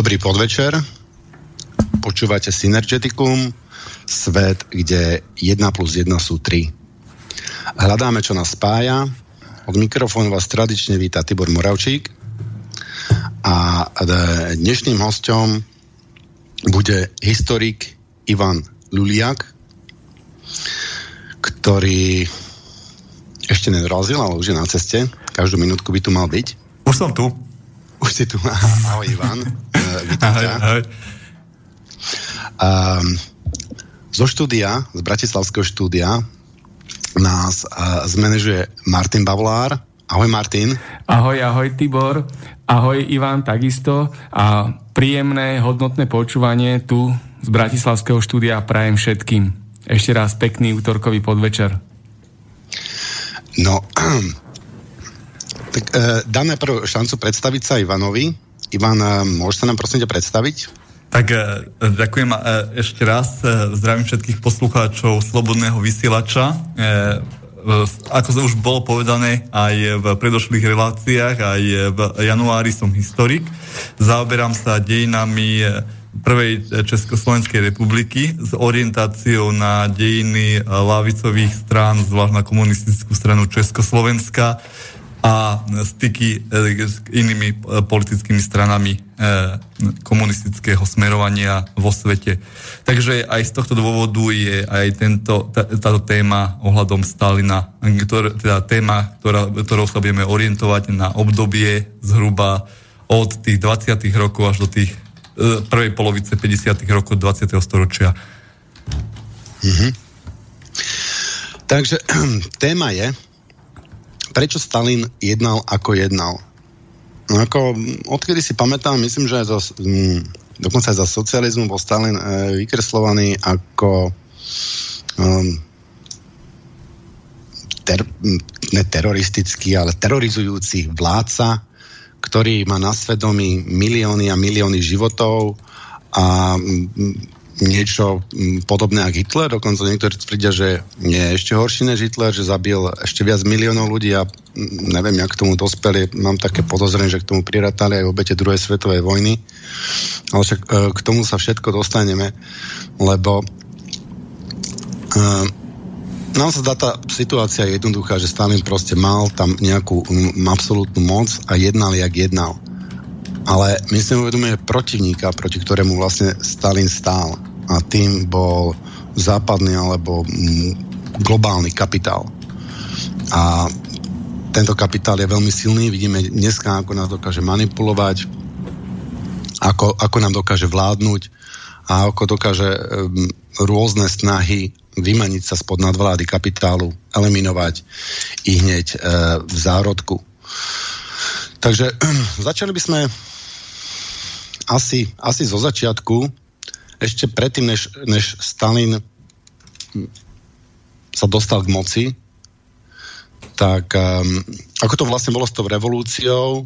Dobrý podvečer. Počúvate Synergeticum, svet, kde 1 plus 1 sú 3. Hľadáme, čo nás spája. Od mikrofónu vás tradične víta Tibor Moravčík. A dnešným hostom bude historik Ivan Luliak, ktorý ešte nedorazil, ale už je na ceste. Každú minútku by tu mal byť. Už som tu. Už si tu. Ahoj, Ivan. Ahoj. Um, zo štúdia, z Bratislavského štúdia nás uh, zmanéžuje Martin Bavlár. Ahoj Martin. Ahoj, ahoj Tibor. Ahoj Ivan, takisto. A príjemné, hodnotné počúvanie tu z Bratislavského štúdia prajem všetkým. Ešte raz pekný útorkový podvečer. No, tak e, dáme prv šancu predstaviť sa Ivanovi. Ivan, e, môžeš sa nám prosím ťa predstaviť? Tak e, ďakujem e, ešte raz. E, zdravím všetkých poslucháčov Slobodného vysielača. Ako už bolo povedané aj v predošlých reláciách, aj v januári som historik. Zaoberám sa dejinami prvej Československej republiky s orientáciou na dejiny lavicových strán, zvlášť na komunistickú stranu Československa a styky e, s inými e, politickými stranami e, komunistického smerovania vo svete. Takže aj z tohto dôvodu je aj tento, tá, táto téma ohľadom Stalina, ktor, teda téma, ktorá, ktorou sa budeme orientovať na obdobie zhruba od tých 20. rokov až do tých prvej polovice 50. rokov 20. storočia. Mm-hmm. Takže téma je, prečo Stalin jednal ako jednal. No ako, odkedy si pamätám, myslím, že aj za, hm, dokonca aj za socializmu bol Stalin e, vykreslovaný ako um, ter, ne ale terorizujúci vládca, ktorý má na svedomí milióny a milióny životov a niečo mm, podobné ako Hitler, dokonca niektorí tvrdia, že nie je ešte horší než Hitler, že zabil ešte viac miliónov ľudí a mm, neviem, jak k tomu dospeli, mám také podozrenie, že k tomu priratali aj obete druhej svetovej vojny, ale však e, k tomu sa všetko dostaneme, lebo uh, nám sa dá tá situácia jednoduchá, že Stalin proste mal tam nejakú absolútnu moc a jednal, jak jednal. Ale my si uvedomujeme protivníka, proti ktorému vlastne Stalin stál a tým bol západný alebo globálny kapitál. A tento kapitál je veľmi silný, vidíme dneska, ako nás dokáže manipulovať, ako, ako nám dokáže vládnuť a ako dokáže um, rôzne snahy vymaniť sa spod nadvlády kapitálu, eliminovať i hneď uh, v zárodku. Takže začali by sme asi, asi zo začiatku ešte predtým, než, než Stalin sa dostal k moci, tak um, ako to vlastne bolo s tou revolúciou,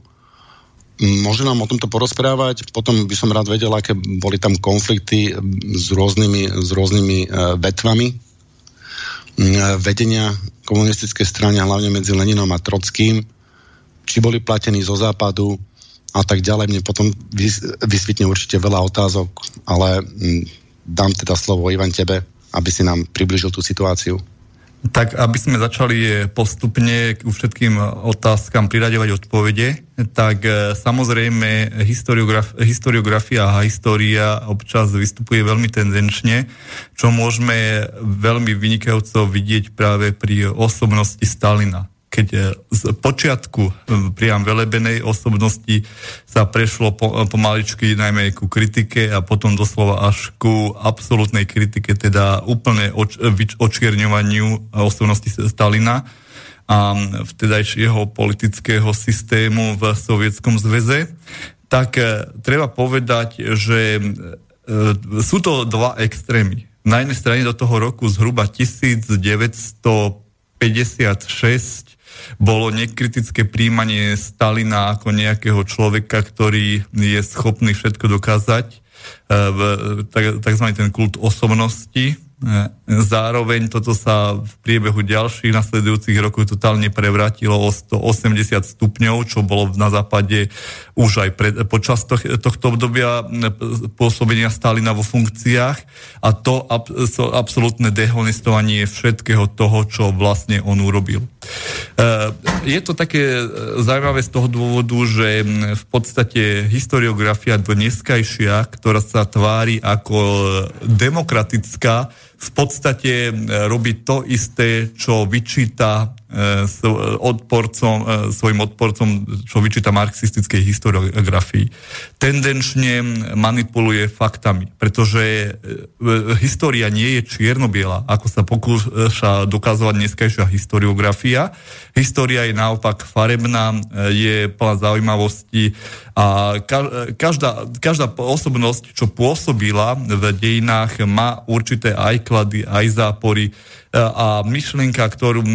môže nám o tomto porozprávať, potom by som rád vedel, aké boli tam konflikty s rôznymi, s rôznymi uh, vetvami uh, vedenia komunistickej strany, hlavne medzi Leninom a Trockým, či boli platení zo západu, a tak ďalej. Mne potom vysvetne určite veľa otázok, ale mm, dám teda slovo Ivan tebe, aby si nám približil tú situáciu. Tak, aby sme začali postupne ku všetkým otázkam priraďovať odpovede, tak e, samozrejme historiograf, historiografia a história občas vystupuje veľmi tendenčne, čo môžeme veľmi vynikajúco vidieť práve pri osobnosti Stalina keď e, z počiatku e, priam velebenej osobnosti sa prešlo po, e, pomaličky najmä ku kritike a potom doslova až ku absolútnej kritike, teda úplne oč, očierňovaniu osobnosti Stalina a vtedajšieho politického systému v Sovietskom zväze, tak treba povedať, že sú to dva extrémy. Na jednej strane do toho roku zhruba 1956 bolo nekritické príjmanie Stalina ako nejakého človeka, ktorý je schopný všetko dokázať, e, tzv. ten kult osobnosti, Zároveň toto sa v priebehu ďalších nasledujúcich rokov totálne prevratilo o 180 stupňov, čo bolo na západe už aj pred, počas tohto obdobia pôsobenia Stalina vo funkciách a to ab, absolútne dehonestovanie všetkého toho, čo vlastne on urobil. Je to také zaujímavé z toho dôvodu, že v podstate historiografia dneskajšia, ktorá sa tvári ako demokratická, v podstate robí to isté, čo vyčíta odporcom, e, svojim odporcom, čo vyčíta marxistickej historiografii. Tendenčne manipuluje faktami, pretože e, história nie je čierno-biela, ako sa pokúša dokazovať dneskajšia historiografia. História je naopak farebná, e, je plná zaujímavosti a každá, každá osobnosť, čo pôsobila v dejinách, má určité aj klady, aj zápory, a myšlienka, ktorú,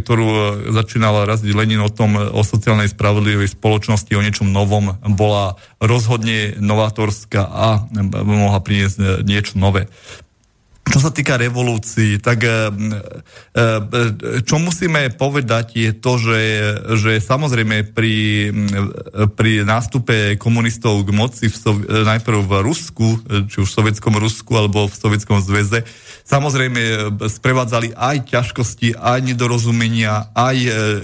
ktorú začínala raziť Lenin o tom, o sociálnej spravodlivej spoločnosti, o niečom novom, bola rozhodne novátorská a mohla priniesť niečo nové. Čo sa týka revolúcií, tak e, e, čo musíme povedať je to, že, že samozrejme pri, pri nástupe komunistov k moci v, najprv v Rusku, či už v Sovietskom Rusku alebo v Sovietskom zväze, Samozrejme sprevádzali aj ťažkosti, aj nedorozumenia, aj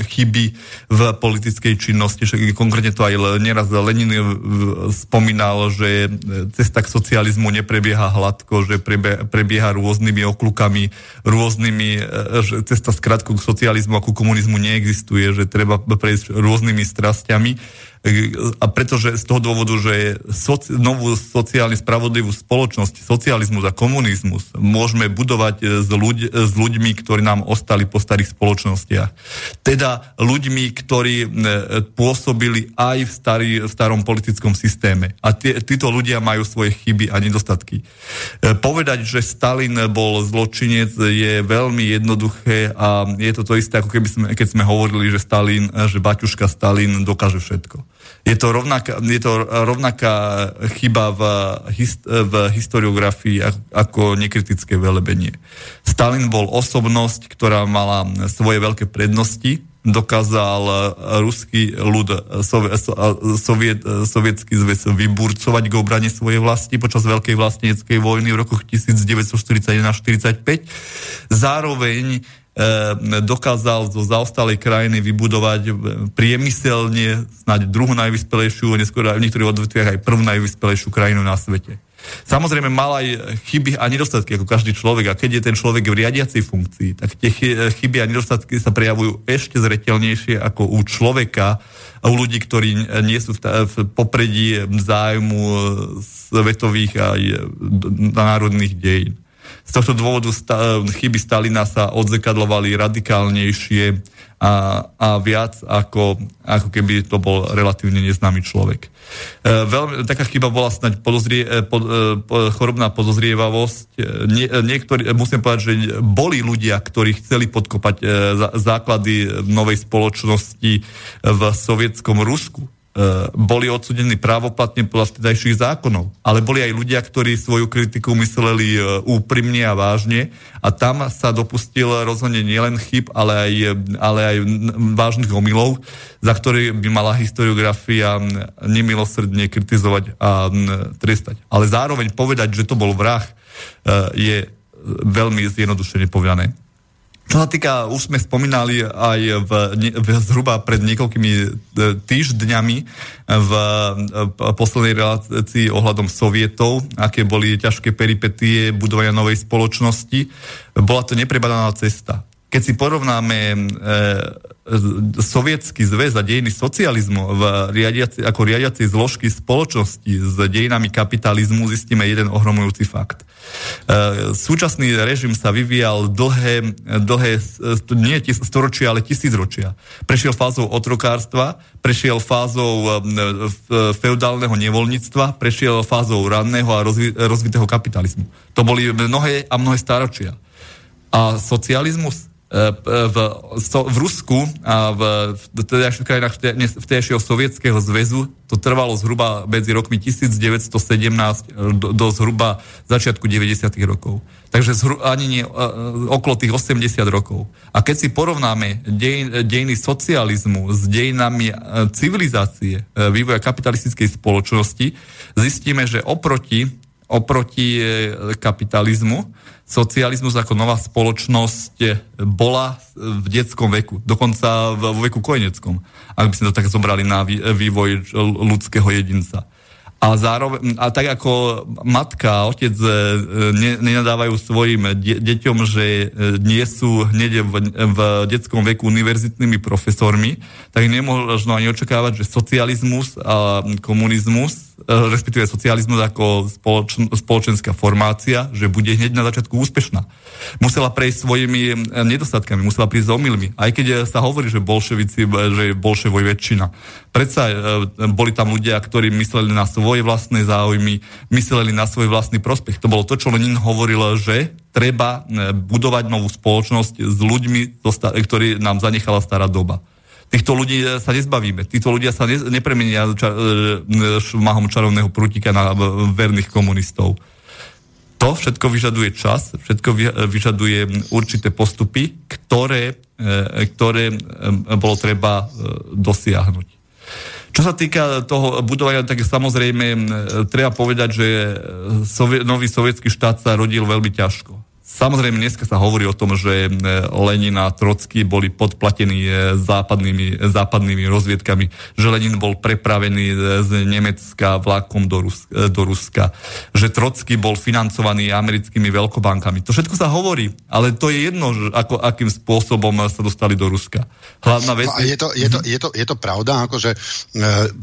chyby v politickej činnosti. Konkrétne to aj neraz Lenin spomínal, že cesta k socializmu neprebieha hladko, že prebieha rôznymi oklukami, rôznymi, že cesta skrátku k socializmu a ku komunizmu neexistuje, že treba prejsť rôznymi strastiami a pretože z toho dôvodu, že soci, novú sociálne spravodlivú spoločnosť, socializmus a komunizmus môžeme budovať e, s, ľuď, s ľuďmi, ktorí nám ostali po starých spoločnostiach. Teda ľuďmi, ktorí e, pôsobili aj v, starý, v starom politickom systéme. A tí, títo ľudia majú svoje chyby a nedostatky. E, povedať, že Stalin bol zločinec je veľmi jednoduché a je to to isté, ako keby sme, keď sme hovorili, že Stalin, že Baťuška Stalin dokáže všetko. Je to rovnaká, je to rovnaká chyba v, hist, v historiografii ako nekritické velebenie. Stalin bol osobnosť, ktorá mala svoje veľké prednosti, dokázal ruský ľud, soviet, sovietský zväz vyburcovať k obrane svojej vlasti počas Veľkej vlastníckej vojny v rokoch 1941-45. Zároveň dokázal zo zaostalej krajiny vybudovať e, priemyselne snáď druhú najvyspelejšiu, neskôr v niektorých odvetviach aj prvú najvyspelejšiu krajinu na svete. Samozrejme mal aj chyby a nedostatky, ako každý človek. A keď je ten človek v riadiacej funkcii, tak tie chyby a nedostatky sa prejavujú ešte zretelnejšie ako u človeka, a u ľudí, ktorí nie sú v, popredí zájmu e, svetových a národných dejín. Z tohto dôvodu sta- chyby Stalina sa odzekadlovali radikálnejšie a, a viac ako, ako keby to bol relatívne neznámy človek. E, veľmi, taká chyba bola snať podozrie, e, pod, e, chorobná podozrievavosť. E, nie, e, niektorí, musím povedať, že boli ľudia, ktorí chceli podkopať e, základy novej spoločnosti v sovietskom Rusku boli odsudení právoplatne podľa vtedajších zákonov. Ale boli aj ľudia, ktorí svoju kritiku mysleli e, úprimne a vážne a tam sa dopustil rozhodne nielen chyb, ale aj, ale aj vážnych omylov, za ktoré by mala historiografia nemilosrdne kritizovať a trestať. Ale zároveň povedať, že to bol vrah, e, je veľmi zjednodušene povedané. Čo sa týka, už sme spomínali aj v, v zhruba pred niekoľkými e, týždňami v poslednej relácii ohľadom sovietov, aké boli ťažké peripetie budovania novej spoločnosti. Bola to neprebadaná cesta. Keď si porovnáme e, sovietský zväz a dejiny socializmu v riadiaci, ako riadiacej zložky spoločnosti s dejinami kapitalizmu, zistíme jeden ohromujúci fakt. E, súčasný režim sa vyvíjal dlhé, dlhé nie storočia, ale tisícročia. Prešiel fázou otrokárstva, prešiel fázou e, feudálneho nevoľníctva, prešiel fázou ranného a rozvi, rozvitého kapitalizmu. To boli mnohé a mnohé staročia. A socializmus v, v Rusku a v, v tedajších krajinách vtedajšieho sovietského zväzu to trvalo zhruba medzi rokmi 1917 do, do zhruba začiatku 90. rokov. Takže zhru, ani nie, okolo tých 80 rokov. A keď si porovnáme dej, dejiny socializmu s dejinami civilizácie, vývoja kapitalistickej spoločnosti, zistíme, že oproti, oproti kapitalizmu socializmus ako nová spoločnosť bola v detskom veku, dokonca vo veku kojeneckom, ak by sme to tak zobrali na vývoj ľudského jedinca. A, zároveň, a tak ako matka a otec e, ne, nenadávajú svojim de, deťom, že e, nie sú hneď v, v detskom veku univerzitnými profesormi, tak nemôžno ani očakávať, že socializmus a komunizmus respektíve socializmus ako spoločn, spoločenská formácia, že bude hneď na začiatku úspešná. Musela prejsť svojimi e, nedostatkami, musela prísť s omylmi. Aj keď e, sa hovorí, že bolševici, že je bolševoj väčšina. Predsa boli tam ľudia, ktorí mysleli na svoje vlastné záujmy, mysleli na svoj vlastný prospech. To bolo to, čo Lenin hovoril, že treba budovať novú spoločnosť s ľuďmi, ktorí nám zanechala stará doba. Týchto ľudí sa nezbavíme. Títo ľudia sa ne, nepremenia ča, e, šmahom čarovného prútika na verných komunistov. To všetko vyžaduje čas, všetko vyžaduje určité postupy, ktoré, e, ktoré e, bolo treba dosiahnuť. Čo sa týka toho budovania, tak samozrejme treba povedať, že nový sovietský štát sa rodil veľmi ťažko. Samozrejme, dneska sa hovorí o tom, že e, Lenin a Trocký boli podplatení e, západnými, západnými rozviedkami, že Lenin bol prepravený e, z Nemecka vlakom do, Rus, do Ruska, že Trocký bol financovaný americkými veľkobankami. To všetko sa hovorí, ale to je jedno, ako, akým spôsobom sa dostali do Ruska. Hlavná vec... No, je, to, je, to, je, to, je to pravda, akože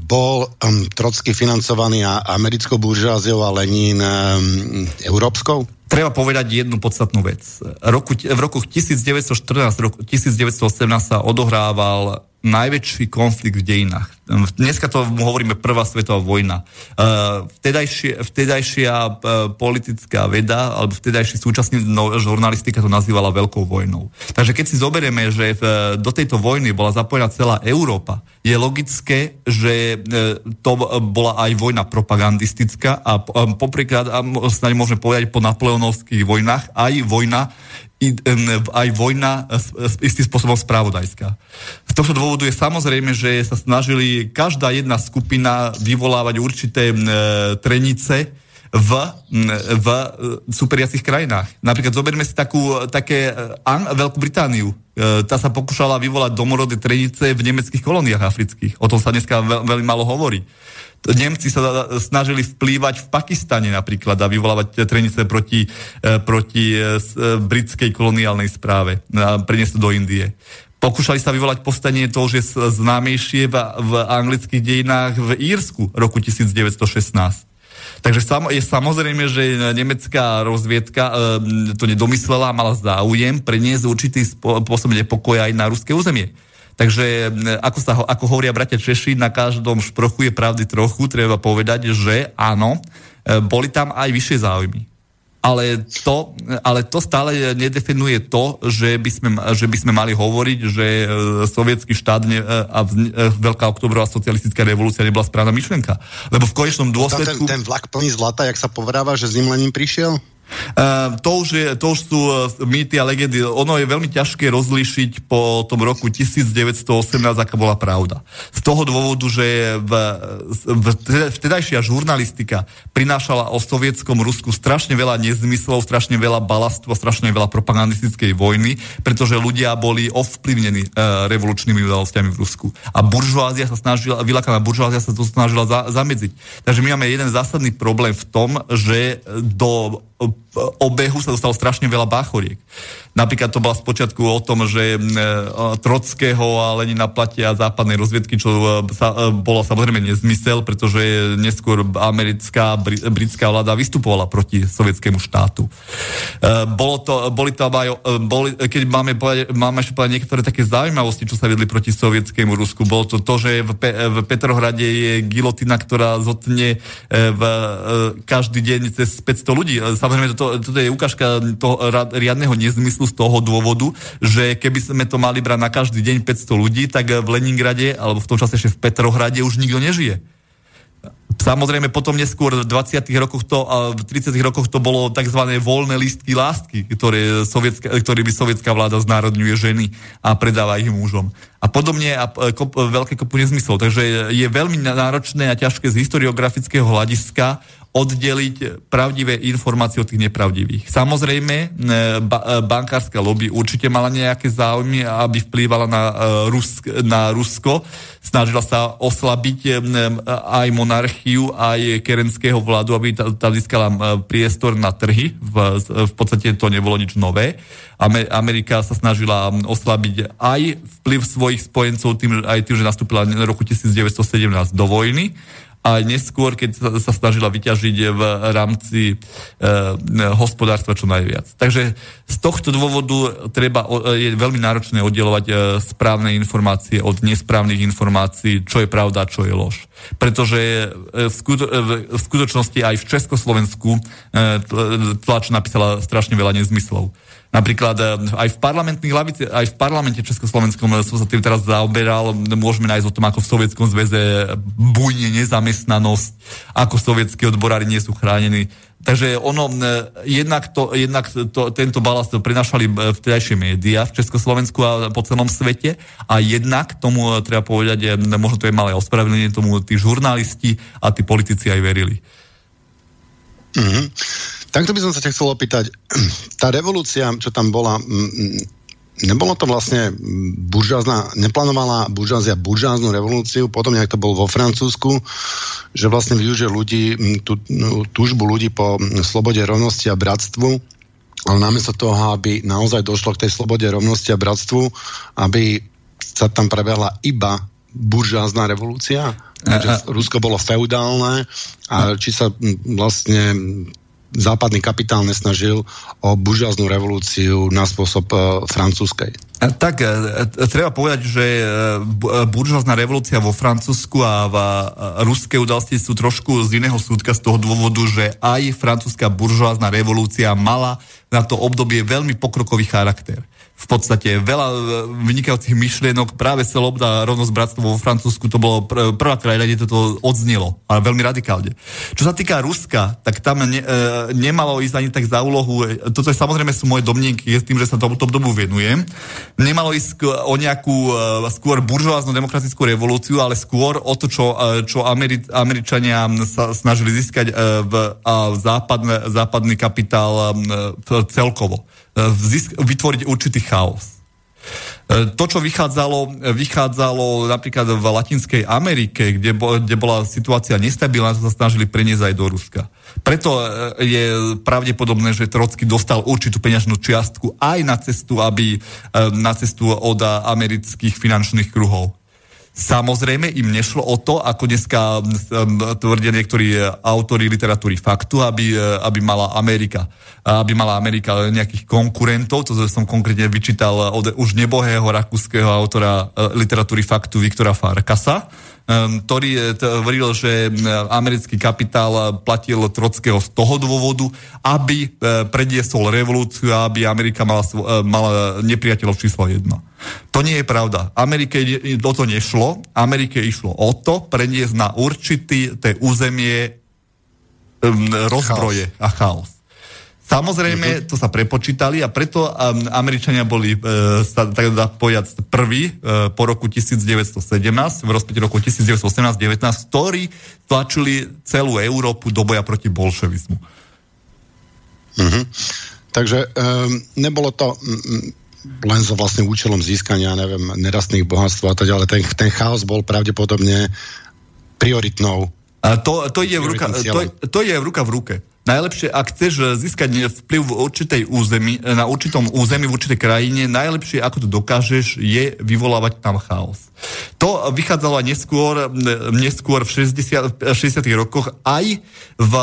bol um, Trocký financovaný americkou buržáziou a Lenin um, európskou? Treba povedať jednu podstatnú vec. Roku, v rokoch 1914, roku 1918 sa odohrával najväčší konflikt v dejinách. Dneska to hovoríme Prvá svetová vojna. E, vtedajšia, vtedajšia e, politická veda, alebo vtedajší súčasný no, žurnalistika to nazývala Veľkou vojnou. Takže keď si zoberieme, že do tejto vojny bola zapojená celá Európa, je logické, že to bola aj vojna propagandistická a popríklad, snáď môžeme povedať po napoleonovských vojnách, aj vojna aj vojna istým spôsobom správodajská. Z tohto dôvodu je samozrejme, že sa snažili každá jedna skupina vyvolávať určité e, trenice v, v e, superiacich krajinách. Napríklad zoberme si takú, také e, Veľkú Britániu. E, tá sa pokúšala vyvolať domorodé trenice v nemeckých kolóniách afrických. O tom sa dneska veľ, veľmi málo hovorí. Nemci sa snažili vplývať v Pakistane napríklad a vyvolávať trenice proti, e, proti e, britskej koloniálnej správe preniesť do Indie. Pokúšali sa vyvolať povstanie to, že známejšie v, v anglických dejinách v Írsku roku 1916. Takže je samozrejme, že nemecká rozviedka to nedomyslela, mala záujem preniesť určitý spôsob nepokoja aj na ruské územie. Takže ako, sa, ako hovoria bratia Češi, na každom šprochu je pravdy trochu, treba povedať, že áno, e, boli tam aj vyššie záujmy. Ale to, ale to stále nedefinuje to, že by sme, že by sme mali hovoriť, že e, sovietský štát ne, e, a Veľká oktobrová socialistická revolúcia nebola správna myšlenka. Lebo v konečnom dôsledku... Ten, ten vlak plný zlata, jak sa povedáva, že s ním Lenin prišiel? Uh, to, už je, to už sú uh, mýty a legendy. Ono je veľmi ťažké rozlíšiť po tom roku 1918, aká bola pravda. Z toho dôvodu, že v, v, vtedajšia žurnalistika prinášala o sovietskom Rusku strašne veľa nezmyslov, strašne veľa balastu, strašne veľa propagandistickej vojny, pretože ľudia boli ovplyvnení uh, revolučnými udalostiami v Rusku. A buržoázia sa snažila, vylakaná buržoázia sa to snažila za, zamedziť. Takže my máme jeden zásadný problém v tom, že do Oh. Obehu sa dostalo strašne veľa báchoriek. Napríklad to bola spočiatku o tom, že e, Trockého a Lenina platia západnej rozviedky, čo e, sa, e, bolo samozrejme nezmysel, pretože neskôr americká, britská vláda vystupovala proti sovietskému štátu. Bolo to, boli tam aj, boli, keď máme, máme ešte povedať niektoré také zaujímavosti, čo sa vedli proti sovietskému Rusku, bolo to to, že v, Pe, v Petrohrade je gilotina, ktorá zotne v, každý deň cez 500 ľudí. Samozrejme, to, to, toto je ukážka toho riadneho nezmyslu z toho dôvodu, že keby sme to mali brať na každý deň 500 ľudí, tak v Leningrade, alebo v tom čase ešte v Petrohrade už nikto nežije. Samozrejme potom neskôr v 20. rokoch to, a v 30. rokoch to bolo tzv. voľné listky lásky, ktoré, sovietská, ktoré by sovietská vláda znárodňuje ženy a predáva ich mužom. A podobne a kop, veľké kopu nezmyslov. Takže je veľmi náročné a ťažké z historiografického hľadiska oddeliť pravdivé informácie od tých nepravdivých. Samozrejme, e, ba- e, bankárska lobby určite mala nejaké záujmy, aby vplývala na, e, Rusk- na Rusko. Snažila sa oslabiť aj monarchiu, aj kerenského vládu, aby tá získala priestor na trhy. V, v podstate to nebolo nič nové. Amerika sa snažila oslabiť aj vplyv svojich spojencov tým, aj tým, že nastúpila v roku 1917 do vojny a neskôr, keď sa, snažila vyťažiť v rámci e, hospodárstva čo najviac. Takže z tohto dôvodu treba, je veľmi náročné oddelovať e, správne informácie od nesprávnych informácií, čo je pravda, čo je lož. Pretože e, v, skuto, e, v skutočnosti aj v Československu e, tlač napísala strašne veľa nezmyslov. Napríklad eh, aj v parlamentných lavici, aj v parlamente Československom eh, som sa tým teraz zaoberal, môžeme nájsť o tom, ako v Sovietskom zväze bujne nezamestnanosť, ako sovietskí odborári nie sú chránení. Takže ono, eh, jednak, to, jednak to, tento balast prinašali vtedajšie médiá v Československu a po celom svete a jednak tomu treba povedať, možno to je malé ospravedlnenie, tomu tí žurnalisti a tí politici aj verili. Mm-hmm. Takto by som sa ťa chcel opýtať, tá revolúcia, čo tam bola, nebolo to vlastne buržázna, neplánovala buržázia buržáznu revolúciu, potom nejak to bolo vo Francúzsku, že vlastne využije ľudí, tú, no, túžbu ľudí po slobode, rovnosti a bratstvu, ale namiesto toho, aby naozaj došlo k tej slobode, rovnosti a bratstvu, aby sa tam prebehla iba buržázna revolúcia, že Rusko bolo feudálne a či sa vlastne západný kapitál nesnažil o buržáznú revolúciu na spôsob uh, francúzskej. Tak, e, e, treba povedať, že buržázna revolúcia vo Francúzsku a v ruské udalosti sú trošku z iného súdka z toho dôvodu, že aj francúzska buržázna revolúcia mala na to obdobie veľmi pokrokový charakter v podstate veľa e, vynikajúcich myšlienok, práve Sloboda, rovnosť, bratstvo vo Francúzsku, to bolo pr- prvá krajina, kde toto odznelo, ale veľmi radikálne. Čo sa týka Ruska, tak tam ne, e, nemalo ísť ani tak za úlohu, e, toto je samozrejme sú moje domnienky, je s tým, že sa tomuto dobu venujem, nemalo ísť o nejakú e, skôr buržoáznu demokratickú revolúciu, ale skôr o to, čo, e, čo Ameri- Američania sa snažili získať e, v, a západne, západný kapitál e, celkovo vytvoriť určitý chaos. E, to, čo vychádzalo, vychádzalo napríklad v Latinskej Amerike, kde, bo, kde bola situácia nestabilná, sa snažili preniesť aj do Ruska. Preto e, je pravdepodobné, že Trocky dostal určitú peňažnú čiastku aj na cestu, aby, e, na cestu od amerických finančných kruhov. Samozrejme im nešlo o to, ako dneska tvrdia niektorí autori literatúry faktu, aby, aby mala Amerika aby mala Amerika nejakých konkurentov, to som konkrétne vyčítal od už nebohého rakúskeho autora literatúry faktu Viktora Farkasa, ktorý hovoril, že americký kapitál platil Trockého z toho dôvodu, aby prediesol revolúciu a aby Amerika mala, mala nepriateľov číslo jedno. To nie je pravda. Amerike o to nešlo. Amerike išlo o to preniesť na určitý té územie rozbroje chaos. a chaos. Samozrejme, uh-huh. to sa prepočítali a preto um, Američania boli, uh, tak dá povedať, prví uh, po roku 1917, v rozpäti roku 1918-19, ktorí tlačili celú Európu do boja proti bolševizmu. Uh-huh. Takže um, nebolo to um, len za vlastným účelom získania, neviem, nerastných bohatstv a tak ďalej. Ten, ten chaos bol pravdepodobne prioritnou. A to, to, je v ruka, to, to je v ruka v ruke. Najlepšie, ak chceš získať vplyv v určitej území, na určitom území, v určitej krajine, najlepšie, ako to dokážeš, je vyvolávať tam chaos. To vychádzalo neskôr, neskôr v 60, 60 rokoch aj v,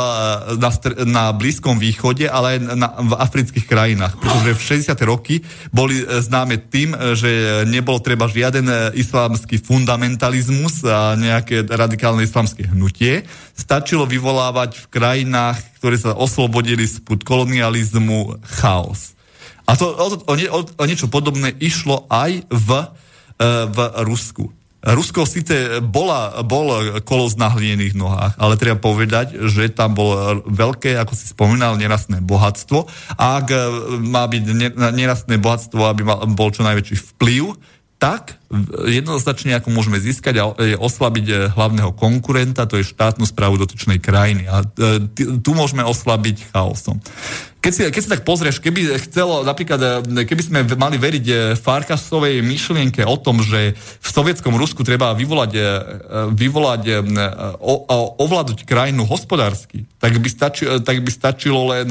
na, na Blízkom východe, ale aj na, v afrických krajinách. Pretože v 60. roky boli známe tým, že nebolo treba žiaden islamský fundamentalizmus a nejaké radikálne islamské hnutie. Stačilo vyvolávať v krajinách, ktoré sa oslobodili spod kolonializmu, chaos. A to, o, o, o, o niečo podobné išlo aj v, e, v Rusku. Rusko síce bola, bol kolos na hlinených nohách, ale treba povedať, že tam bolo veľké, ako si spomínal, nerastné bohatstvo. A ak má byť nerastné bohatstvo, aby mal, bol čo najväčší vplyv, tak jednoznačne ako môžeme získať a oslabiť eh, hlavného konkurenta, to je štátnu správu dotyčnej krajiny. A eh, tu môžeme oslabiť chaosom. Keď si, keď si tak pozrieš, keby chcelo, napríklad, eh, keby sme mali veriť Farkasovej myšlienke o tom, že v sovietskom Rusku treba vyvolať, vyvolať o, ovládať krajinu hospodársky, tak by, stači, tak by stačilo len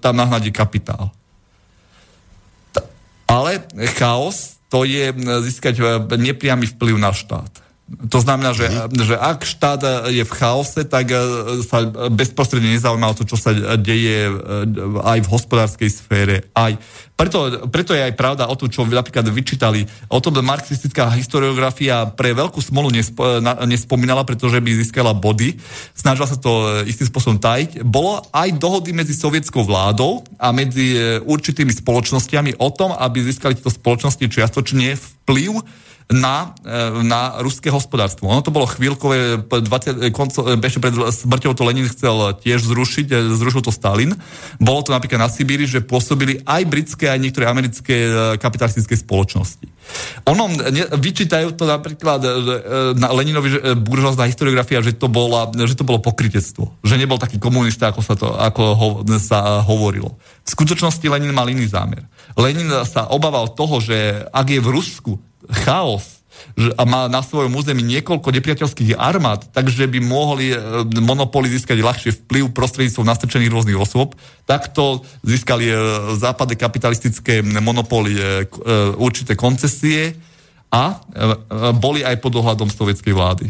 tam nahnať kapitál. Ale chaos to je získať e, nepriamy vplyv na štát. To znamená, že, mm. že ak štát je v chaose, tak e, sa bezprostredne nezaujíma o to, čo sa deje e, aj v hospodárskej sfére. Aj. Preto, preto je aj pravda o to, čo napríklad vyčítali. O tom marxistická historiografia pre veľkú smolu nespo, na, nespomínala, pretože by získala body. Snažila sa to istým spôsobom tajiť. Bolo aj dohody medzi sovietskou vládou a medzi určitými spoločnosťami o tom, aby získali tieto spoločnosti čiastočne vplyv na, e, na ruské hospodárstvo. Ono to bolo chvíľkové, 20, konco, ešte pred smrťou to Lenin chcel tiež zrušiť, e, zrušil to Stalin. Bolo to napríklad na Sibíri, že pôsobili aj britské, aj niektoré americké e, kapitalistické spoločnosti. Ono, vyčítajú to napríklad na Leninovi buržoázna historiografia, že to, bola, že to bolo pokrytectvo. Že nebol taký komunista, ako sa, to, ako ho, sa hovorilo. V skutočnosti Lenin mal iný zámer. Lenin sa obával toho, že ak je v Rusku chaos a má na svojom území niekoľko nepriateľských armád, takže by mohli e, monopoly získať ľahšie vplyv prostredníctvom nastrčených rôznych osôb. Takto získali e, západné kapitalistické monopoly e, určité koncesie a boli aj pod ohľadom sovietskej vlády.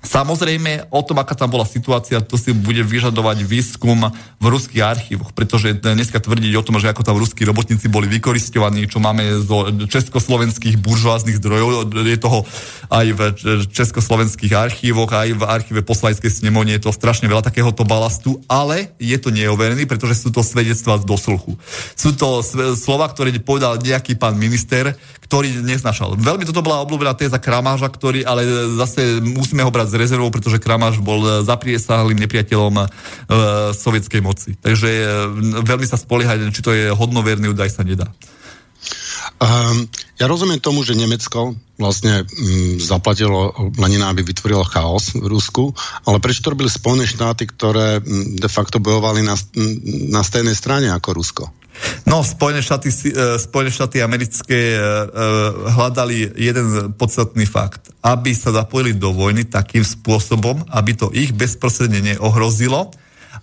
Samozrejme, o tom, aká tam bola situácia, to si bude vyžadovať výskum v ruských archívoch, pretože dneska tvrdiť o tom, že ako tam ruskí robotníci boli vykoristovaní, čo máme zo československých buržoáznych zdrojov, je toho aj v československých archívoch, aj v archíve poslaneckej snemovne je to strašne veľa takéhoto balastu, ale je to neoverený, pretože sú to svedectvá z dosluchu. Sú to slova, ktoré povedal nejaký pán minister, ktorý neznašal. Veľmi toto bola obľúbená téza Kramáža, ktorý, ale zase musíme ho brať s rezervou, pretože Kramáš bol zapriesahlým nepriateľom e, sovietskej moci. Takže e, veľmi sa spoliehať, či to je hodnoverný údaj, sa nedá. Um, ja rozumiem tomu, že Nemecko vlastne um, zaplatilo Lenina, aby vytvorilo chaos v Rusku, ale prečo to robili Spojené štáty, ktoré um, de facto bojovali na, na stejnej strane ako Rusko? No, Spojené štáty, e, Spojené štáty americké e, e, hľadali jeden podstatný fakt. Aby sa zapojili do vojny takým spôsobom, aby to ich bezprostredne neohrozilo,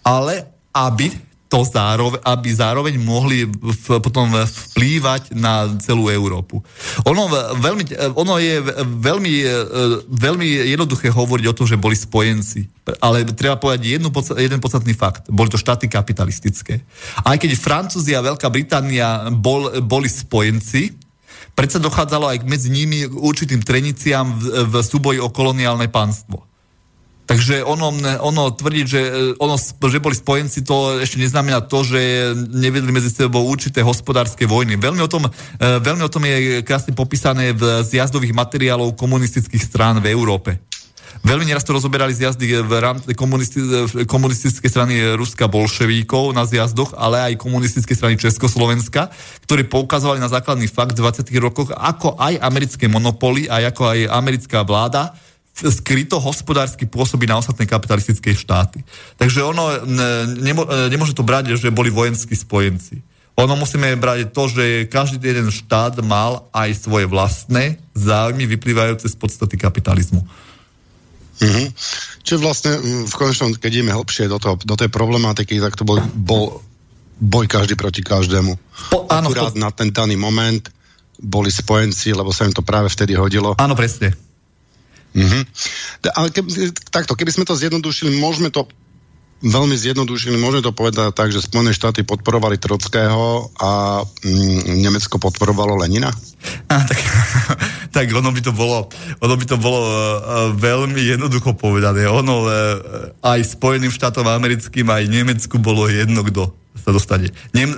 ale aby to zároveň, aby zároveň mohli v, potom vplývať na celú Európu. Ono, veľmi, ono je veľmi, veľmi jednoduché hovoriť o tom, že boli spojenci. Ale treba povedať jednu, jeden podstatný fakt. Boli to štáty kapitalistické. Aj keď Francúzia a Veľká Británia bol, boli spojenci, predsa dochádzalo aj medzi nimi určitým treniciám v, v súboji o koloniálne pánstvo. Takže ono, ono tvrdiť, že, ono, že boli spojenci, to ešte neznamená to, že nevedli medzi sebou určité hospodárske vojny. Veľmi o tom, e, veľmi o tom je krásne popísané v zjazdových materiálov komunistických strán v Európe. Veľmi neraz to rozoberali zjazdy v rámci komunisti, komunistickej strany Ruska bolševíkov na zjazdoch, ale aj komunistické strany Československa, ktorí poukazovali na základný fakt v 20. rokoch, ako aj americké monopoly, aj ako aj americká vláda skryto hospodársky pôsobí na ostatné kapitalistické štáty. Takže ono nemo, nemôže to brať, že boli vojenskí spojenci. Ono musíme brať to, že každý jeden štát mal aj svoje vlastné záujmy vyplývajúce z podstaty kapitalizmu. Mm-hmm. Čiže vlastne v konečnom, keď ideme hlbšie do, toho, do tej problematiky, tak to bol, bol boj každý proti každému. Po, áno, Akurát po... na ten daný moment boli spojenci, lebo sa im to práve vtedy hodilo. Áno, presne. Mm-hmm. Ale keby, takto, keby sme to zjednodušili, môžeme to veľmi zjednodušili, môžeme to povedať tak, že Spojené štáty podporovali Trockého a mm, Nemecko podporovalo Lenina? A, tak, tak ono by to bolo, ono by to bolo uh, veľmi jednoducho povedané. Ono uh, aj Spojeným štátom americkým, aj Nemecku bolo jedno, kto sa dostane. Nem,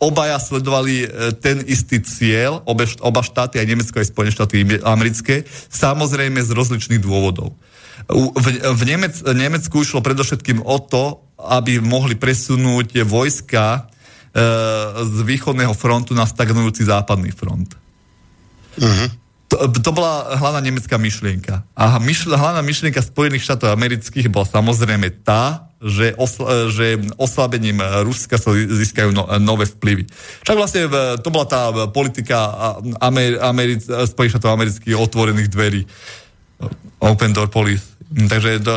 obaja sledovali ten istý cieľ, obe, oba štáty, aj Nemecko, aj Spojené štáty americké, samozrejme z rozličných dôvodov. V, v Nemec, Nemecku išlo predovšetkým o to, aby mohli presunúť vojska e, z východného frontu na stagnujúci západný front. Uh-huh. To, to bola hlavná nemecká myšlienka. A myšl, hlavná myšlienka Spojených štátov amerických bola samozrejme tá, že, osla, že oslabením Ruska sa získajú no, nové vplyvy. Však vlastne to bola tá politika Amer, Ameri, Spojených štátov amerických otvorených dverí. Open Door Police. Takže to,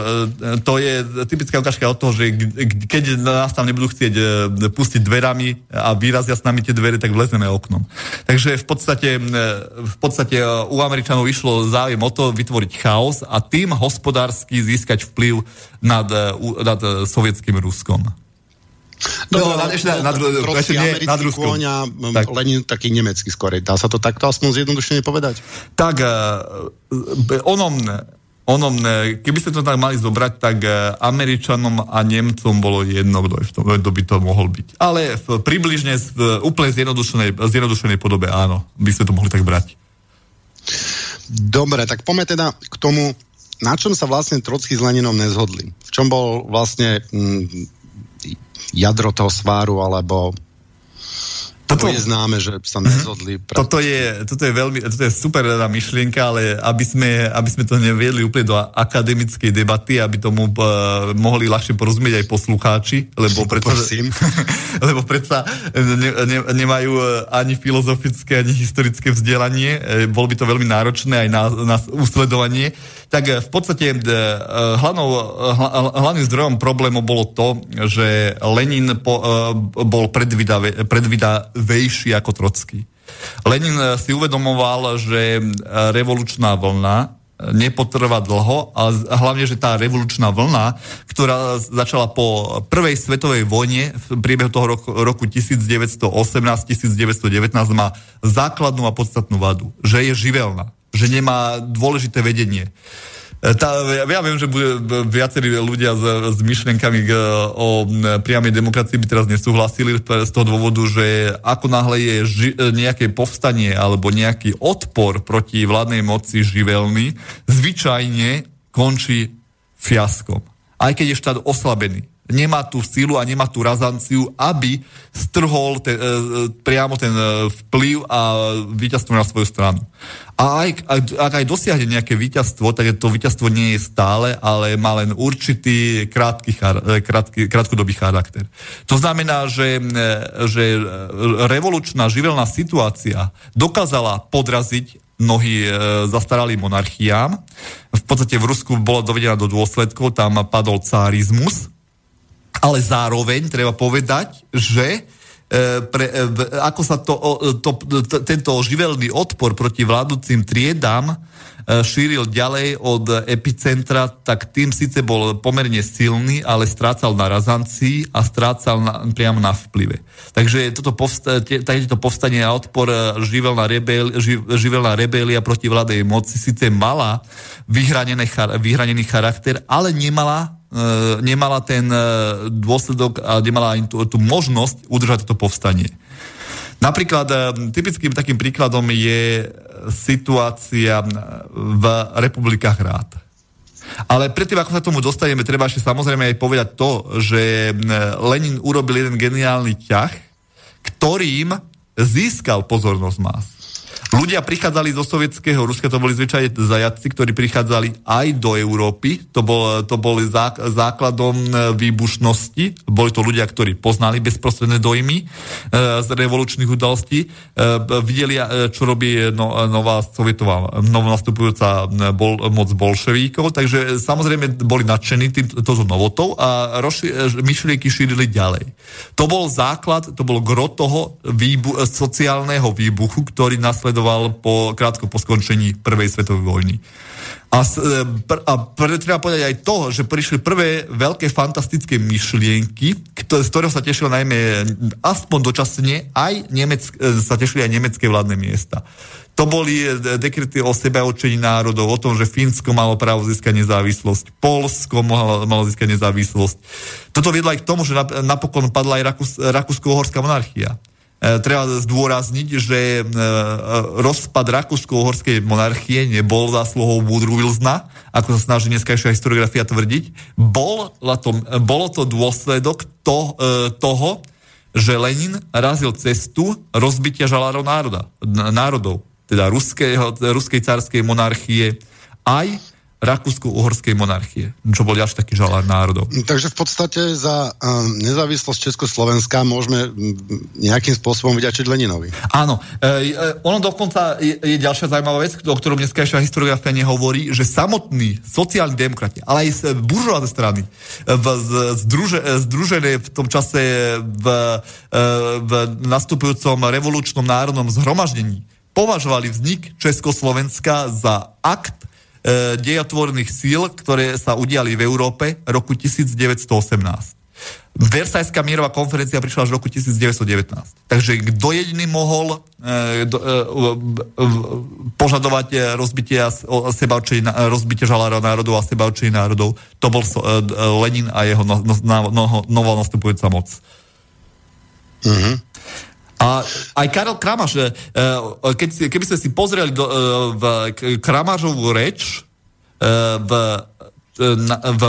to je typická ukážka od toho, že keď nás tam nebudú chcieť e, pustiť dverami a vyrazia s nami tie dvere, tak vlezeme oknom. Takže v podstate, e, v podstate e, u Američanov išlo záujem o to vytvoriť chaos a tým hospodársky získať vplyv nad, nad sovietským Ruskom. No, no, no, ešte na, na, na, ešte nie, nad Ruskom. Kôň a tak. Lenin taký nemecký skôr. Dá sa to takto aspoň zjednodušene povedať? Tak, uh, onom onom, keby ste to tak mali zobrať, tak e, Američanom a Nemcom bolo jedno, kto, v tom, kto by to mohol byť. Ale v, približne v úplne zjednodušenej, zjednodušenej podobe áno, by sme to mohli tak brať. Dobre, tak poďme teda k tomu, na čom sa vlastne Trocky s Leninom nezhodli. V čom bol vlastne mm, jadro toho sváru, alebo toto je známe, že sa nezhodli. Pre... Toto, je, toto je veľmi, toto je super teda myšlienka, ale aby sme, aby sme to neviedli úplne do akademickej debaty, aby tomu uh, mohli ľahšie porozumieť aj poslucháči, lebo predsa, lebo predsa ne, ne, nemajú e, ani filozofické, ani historické vzdelanie. E, bolo by to veľmi náročné aj na, na usledovanie tak v podstate hlavnou, hlavným zdrojom problému bolo to, že Lenin po, bol predvídavejší ako Trocký. Lenin si uvedomoval, že revolučná vlna nepotrvá dlho a hlavne, že tá revolučná vlna, ktorá začala po prvej svetovej vojne v priebehu toho roku, roku 1918-1919 má základnú a podstatnú vadu, že je živelná že nemá dôležité vedenie. E, tá, ja, ja viem, že bude viacerí ľudia s, s myšlienkami e, o priamej demokracii by teraz nesúhlasili z toho dôvodu, že ako náhle je ži, e, nejaké povstanie alebo nejaký odpor proti vládnej moci živelný, zvyčajne končí fiaskom. Aj keď je štát oslabený nemá tú silu a nemá tú razanciu, aby strhol ten, e, priamo ten e, vplyv a víťazstvo na svoju stranu. A aj, ak, ak aj dosiahne nejaké víťazstvo, tak to víťazstvo nie je stále, ale má len určitý krátky, e, krátky, krátkodobý charakter. To znamená, že, e, že revolučná živelná situácia dokázala podraziť mnohí e, zastaralým monarchiám. V podstate v Rusku bola dovedená do dôsledkov, tam padol cárizmus, ale zároveň treba povedať, že e, pre, e, ako sa to, to, to, tento živelný odpor proti vládnúcim triedám e, šíril ďalej od epicentra, tak tým síce bol pomerne silný, ale strácal na razancii a strácal na, priamo na vplyve. Takže toto povsta, takéto povstanie a odpor živelná, rebel, živ, živelná rebelia proti vládej moci síce mala vyhranený charakter, ale nemala nemala ten e, dôsledok a nemala ani tú, tú možnosť udržať toto povstanie. Napríklad e, typickým takým príkladom je situácia v republikách rád. Ale predtým, ako sa tomu dostaneme, treba ešte samozrejme aj povedať to, že Lenin urobil jeden geniálny ťah, ktorým získal pozornosť más. Ľudia prichádzali zo sovietského Ruska, to boli zvyčajne zajatci, ktorí prichádzali aj do Európy, to, bol, to boli zá, základom e, výbušnosti, boli to ľudia, ktorí poznali bezprostredné dojmy e, z revolučných udalostí, e, videli, e, čo robí no, nová sovietová, novonastupujúca e, bol, moc bolševíkov, takže samozrejme boli nadšení týmto novotou a rozši- myšlienky šírili ďalej. To bol základ, to bol gro toho výbu- sociálneho výbuchu, ktorý nasledoval nasledoval po, krátko po skončení prvej svetovej vojny. A, e, a pre, treba povedať aj to, že prišli prvé veľké fantastické myšlienky, z ktorého sa tešilo najmä aspoň dočasne aj Nemec, e, sa tešili aj nemecké vládne miesta. To boli e, dekrety o sebeočení národov, o tom, že Fínsko malo právo získať nezávislosť, Polsko malo, malo získať nezávislosť. Toto viedlo aj k tomu, že napokon padla aj Rakus, Rakúsko-Uhorská monarchia. E, treba zdôrazniť, že e, rozpad Rakúsko-Uhorskej monarchie nebol zásluhou Woodrow Wilsona, ako sa snaží dneskajšia historiografia tvrdiť. Bol, to, bolo to dôsledok to, e, toho, že Lenin razil cestu rozbitia žalárov národa, národov, teda ruského, ruskej carskej monarchie, aj Rakúsko-Uhorskej monarchie, čo bol ďalší taký žalár národov. Takže v podstate za um, nezávislosť Československa môžeme nejakým spôsobom vyďačiť Leninovi. Áno. E, e, ono dokonca je, je ďalšia zaujímavá vec, o ktorom dneskajšia historiografia nehovorí, že samotní sociálni demokrati, ale aj buržoázne strany, v, združe, združené v tom čase v, e, v nastupujúcom revolučnom národnom zhromaždení, považovali vznik Československa za akt e, dejotvorných síl, ktoré sa udiali v Európe roku 1918. Versajská mierová konferencia prišla až v roku 1919. Takže kto jediný mohol e, do, e, e, požadovať e, rozbitie, seba rozbitie žalára národov a seba národov, to bol so, e, Lenin a jeho no, no, no, novo nastupujúca moc. Mm-hmm. A aj Karel Kramaš, e, keď, keby ste si pozreli do, e, v Kramažovú reč e, v na, v,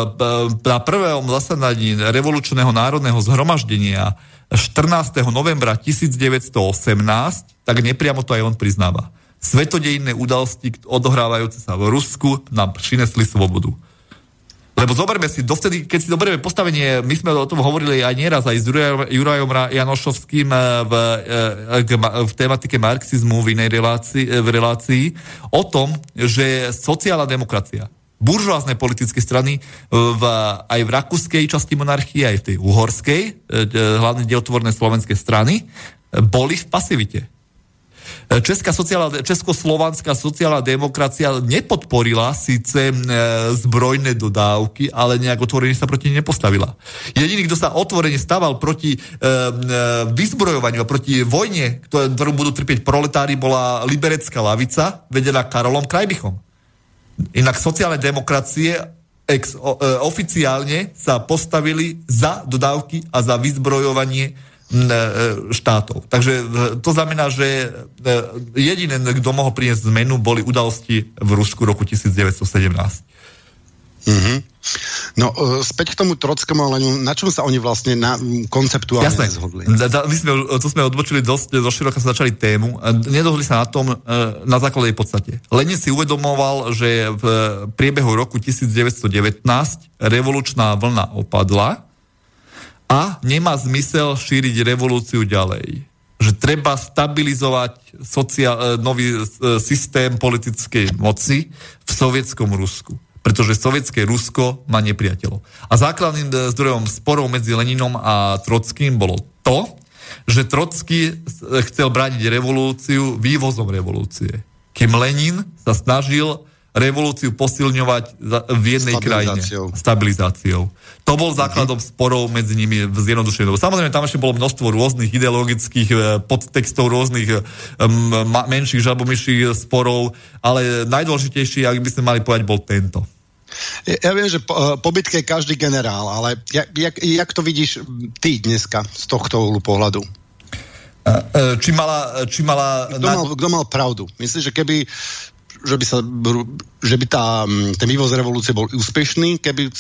na prvom zasadaní revolučného národného zhromaždenia 14. novembra 1918, tak nepriamo to aj on priznáva. Svetodejné udalosti odohrávajúce sa v Rusku nám prinesli svobodu. Lebo zoberme si, dovtedy, keď si zoberieme postavenie, my sme o tom hovorili aj nieraz, aj s Jurajom Janošovským eh, v, eh, v tematike marxizmu v inej relácii, eh, v relácii, o tom, že sociálna demokracia, buržoázne politické strany v, aj v rakúskej časti monarchie, aj v tej uhorskej, hlavne dielotvorné slovenské strany, boli v pasivite Česká sociálna, Českoslovanská sociálna demokracia nepodporila síce e, zbrojné dodávky, ale nejak otvorene sa proti nepostavila. Jediný, kto sa otvorene stával proti e, e, vyzbrojovaniu a proti vojne, ktorú budú trpieť proletári, bola liberecká lavica, vedená Karolom Krajbichom. Inak sociálne demokracie ex, o, e, oficiálne sa postavili za dodávky a za vyzbrojovanie štátov. Takže e, to znamená, že e, jediný, kto mohol priniesť zmenu, boli udalosti v Rusku roku 1917. Mm-hmm. No, späť k tomu Trockému, ale na čom sa oni vlastne na, konceptuálne Jasné. zhodli? My sme, to sme odbočili dosť, zo široka sa začali tému. Nedohodli sa na tom na základe podstate. Lenin si uvedomoval, že v priebehu roku 1919 revolučná vlna opadla, a nemá zmysel šíriť revolúciu ďalej. Že treba stabilizovať sociál, e, nový e, systém politickej moci v sovietskom Rusku. Pretože sovietské Rusko má nepriateľov. A základným e, zdrojom sporov medzi Leninom a Trockým bolo to, že Trocký chcel brániť revolúciu vývozom revolúcie. Kým Lenin sa snažil revolúciu posilňovať v jednej krajine. Stabilizáciou. To bol základom mm-hmm. sporov medzi nimi v zjednodušení. Samozrejme, tam ešte bolo množstvo rôznych ideologických e, podtextov, rôznych um, menších žabomyších sporov, ale najdôležitejší, ak by sme mali povedať, bol tento. Ja viem, že po, po bitke je každý generál, ale jak, jak, jak to vidíš ty dneska z tohto uhlu pohľadu? Či mala... Či mala kto, mal, kto mal pravdu? Myslíš, že keby že by, sa, že by tá, ten vývoz revolúcie bol úspešný, keby...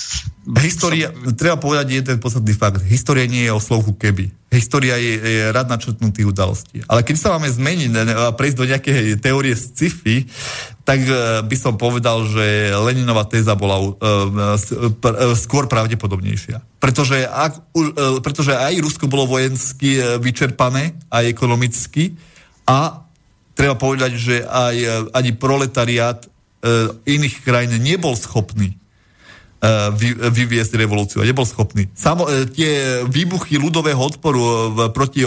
História, sa... treba povedať jeden podstatný fakt. História nie je o slovku keby. História je, je rad načrtnutých udalostí. Ale keď sa máme zmeniť a prejsť do nejakej teórie sci-fi, tak e, by som povedal, že Leninová téza bola uh, uh, skôr pravdepodobnejšia. Pretože, ak, uh, pretože aj Rusko bolo vojensky vyčerpané, aj ekonomicky, a treba povedať, že aj, ani proletariát e, iných krajín nebol schopný vy, vyviesť revolúciu nebol schopný. Samo, tie výbuchy ľudového odporu proti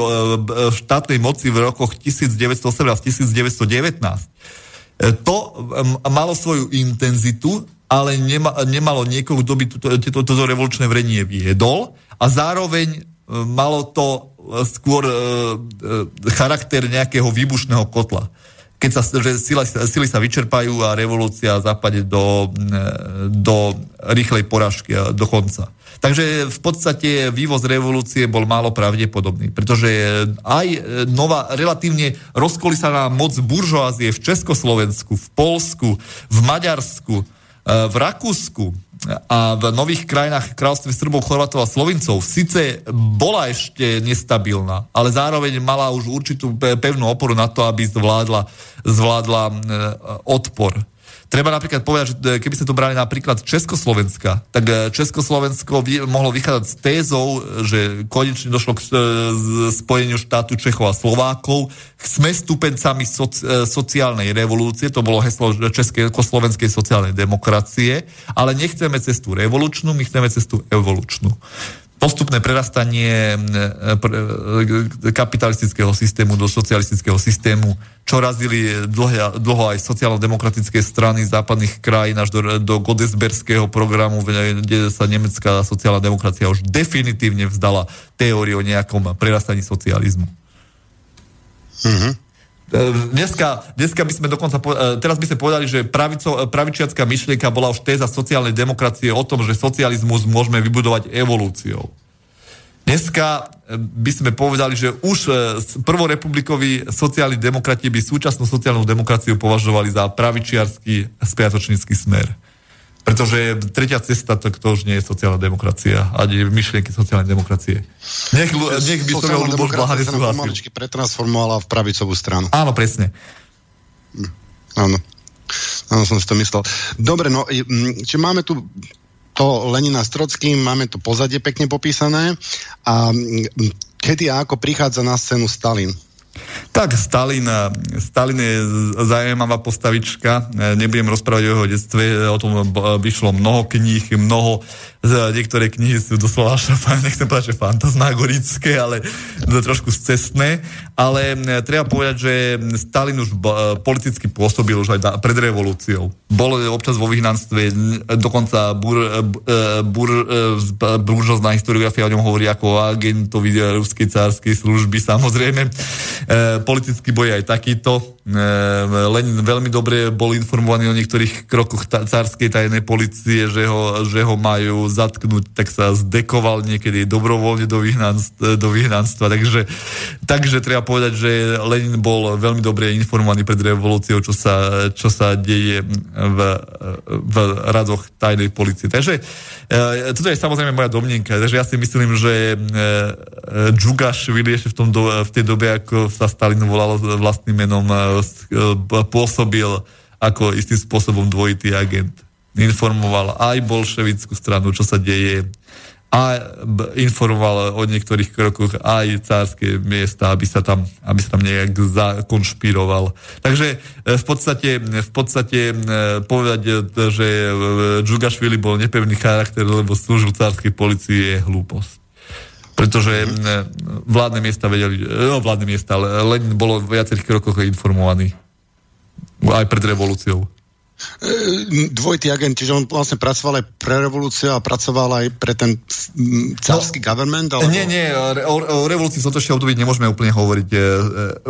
štátnej moci v rokoch 1918-1919 to malo svoju intenzitu, ale nema, nemalo niekoho, kto by toto, toto revolučné vrenie viedol a zároveň malo to skôr charakter nejakého výbušného kotla keď sa, že sila, sily sa vyčerpajú a revolúcia zapadne do, do rýchlej poražky a do konca. Takže v podstate vývoz revolúcie bol málo pravdepodobný, pretože aj nová, relatívne rozkolisaná moc buržoázie v Československu, v Polsku, v Maďarsku, v Rakúsku a v nových krajinách kráľovstve Srbov, Chorvatov a Slovincov síce bola ešte nestabilná, ale zároveň mala už určitú pevnú oporu na to, aby zvládla, zvládla odpor. Treba napríklad povedať, že e, keby sme to brali napríklad Československa, tak e, Československo vy, mohlo vychádzať s tézou, že konečne došlo k e, spojeniu štátu Čechov a Slovákov. Sme stupencami soci, sociálnej revolúcie, to bolo heslo Československej sociálnej demokracie, ale nechceme cestu revolučnú, my chceme cestu evolučnú postupné prerastanie e, kapitalistického systému do socialistického systému, čo razili dlho, dlho aj sociálno-demokratické strany západných krajín až do, do Godesberského programu, kde sa nemecká sociálna demokracia už definitívne vzdala teóriu o nejakom prerastaní socializmu. Mm-hmm. Dneska, dneska by sme dokonca, e, teraz by sme povedali, že pravico, pravičiacká myšlienka bola už téza sociálnej demokracie o tom, že socializmus môžeme vybudovať evolúciou. Dneska e, by sme povedali, že už e, prvorepublikoví sociálni demokrati by súčasnú sociálnu demokraciu považovali za pravičiarský spiatočnícky smer. Pretože tretia cesta, to, to už nie je sociálna demokracia, ani myšlienky sociálnej demokracie. Nech, nech by som Luboš Blaha nesúhlasil. pretransformovala v pravicovú stranu. Áno, presne. Hm, áno. Áno, som si to myslel. Dobre, no, či máme tu to Lenina s Trockým, máme to pozadie pekne popísané a kedy a ako prichádza na scénu Stalin? Tak, Stalin, Stalin je zaujímavá postavička. Nebudem rozprávať o jeho detstve, o tom vyšlo mnoho kníh, mnoho niektoré knihy sú doslova, nechcem povedať, že fantasmagorické, ale trošku scestné, ale treba povedať, že Stalin už politicky pôsobil už aj pred revolúciou. Bol občas vo vyhnanstve, dokonca bur, bur, buržozná historiografia o ňom hovorí ako o agentovi ruskej cárskej služby, samozrejme. Politický boj aj takýto Lenin veľmi dobre bol informovaný o niektorých krokoch cárskej tajnej policie, že ho, že ho majú zatknúť, tak sa zdekoval niekedy dobrovoľne do vyhnanstva, do vyhnanstva. Takže, takže treba povedať, že Lenin bol veľmi dobre informovaný pred revolúciou, čo sa, čo sa deje v, v radoch tajnej policie. Takže e, toto je samozrejme moja domnenka, takže ja si myslím, že e, Džugašvili ešte v, tom do, v tej dobe, ako sa Stalin volal vlastným menom E, pôsobil ako istým spôsobom dvojitý agent. Informoval aj bolševickú stranu, čo sa deje, a informoval o niektorých krokoch aj cárske miesta, aby sa tam, aby sa tam nejak zakonšpiroval. Takže e, v podstate, v podstate e, povedať, že Džugašvili bol nepevný charakter, lebo slúžil cárskej policii je hlúposť pretože vládne miesta vedeli, no vládne miesta, ale Lenin bolo v viacerých krokoch informovaný aj pred revolúciou. E, dvojitý agent, čiže on vlastne pracoval aj pre revolúciu a pracoval aj pre ten cársky no, government? Alebo... Nie, nie, o, o revolúcii v Sotošia období nemôžeme úplne hovoriť. E,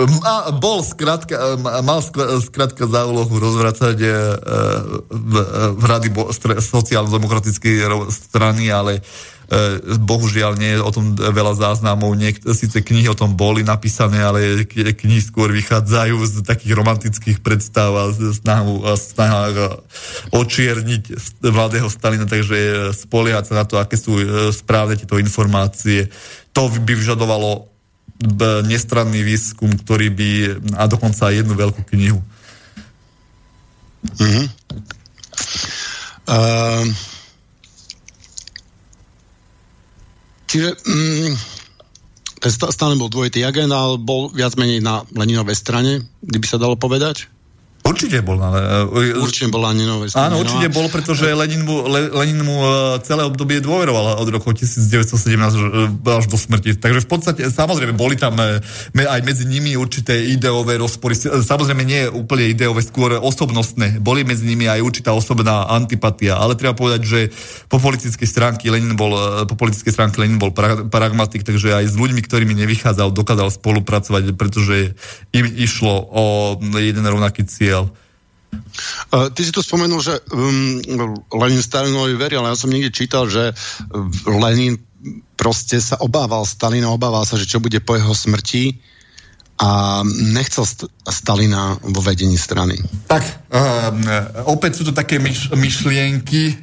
e, bol skrátka, mal skrátka za úlohu rozvracať v, v rady sociálno-demokratickej strany, ale bohužiaľ nie je o tom veľa záznamov, Niek- síce knihy o tom boli napísané, ale knihy skôr vychádzajú z takých romantických predstav a snahu, a snaha očierniť mladého Stalina, takže spoliehať sa na to, aké sú e, správne tieto informácie. To by vyžadovalo nestranný výskum, ktorý by, a dokonca jednu veľkú knihu. Mm-hmm. Uh... Čiže mm, stále bol dvojitý ale bol viac menej na Leninovej strane, kdyby sa dalo povedať? Určite bol. Ale, e, určite bol Leninovej strane. Áno, určite bol, pretože Lenin mu, Le, Lenin mu e, celé obdobie dôveroval od roku 1917 až do smrti. Takže v podstate, samozrejme, boli tam aj medzi nimi určité ideové rozpory. Samozrejme, nie úplne ideové, skôr osobnostné. Boli medzi nimi aj určitá osobná antipatia. Ale treba povedať, že po politickej stránke Lenin bol, po politickej stránke Lenin bol pragmatik, takže aj s ľuďmi, ktorými nevychádzal, dokázal spolupracovať, pretože im išlo o jeden rovnaký cieľ Uh, ty si tu spomenul, že um, Lenin Stalinovi veril, ale ja som niekde čítal, že Lenin proste sa obával Stalina, obával sa, že čo bude po jeho smrti a nechcel st- Stalina vo vedení strany. Tak, uh, opäť sú to také myš- myšlienky uh,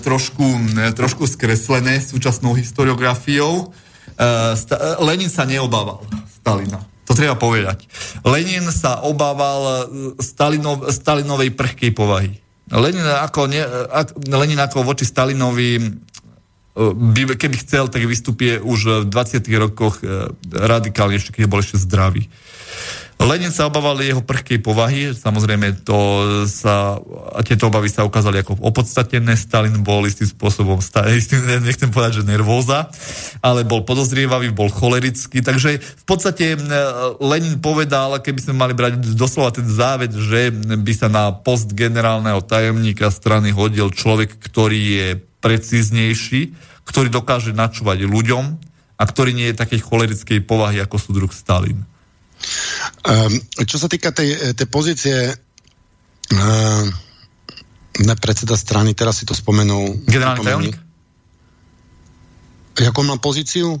trošku, uh, trošku skreslené súčasnou historiografiou. Uh, sta- Lenin sa neobával Stalina. To treba povedať. Lenin sa obával e, Stalinov, Stalinovej prchkej povahy. Lenin ako, ne, ak, Lenin ako voči Stalinovi e, by, keby chcel, tak vystupie už v 20. rokoch e, radikálne, ešte keď bol ešte zdravý. Lenin sa obával jeho prchkej povahy, samozrejme to sa, a tieto obavy sa ukázali ako opodstatené. Stalin bol istým spôsobom, istým, nechcem povedať, že nervóza, ale bol podozrievavý, bol cholerický, takže v podstate Lenin povedal, keby sme mali brať doslova ten záved, že by sa na post generálneho tajomníka strany hodil človek, ktorý je precíznejší, ktorý dokáže načúvať ľuďom a ktorý nie je takej cholerickej povahy ako súdruh Stalin. Um, čo sa týka tej, tej pozície uh, ne predseda strany, teraz si to spomenul. Generálny tajomník? Jakú má pozíciu?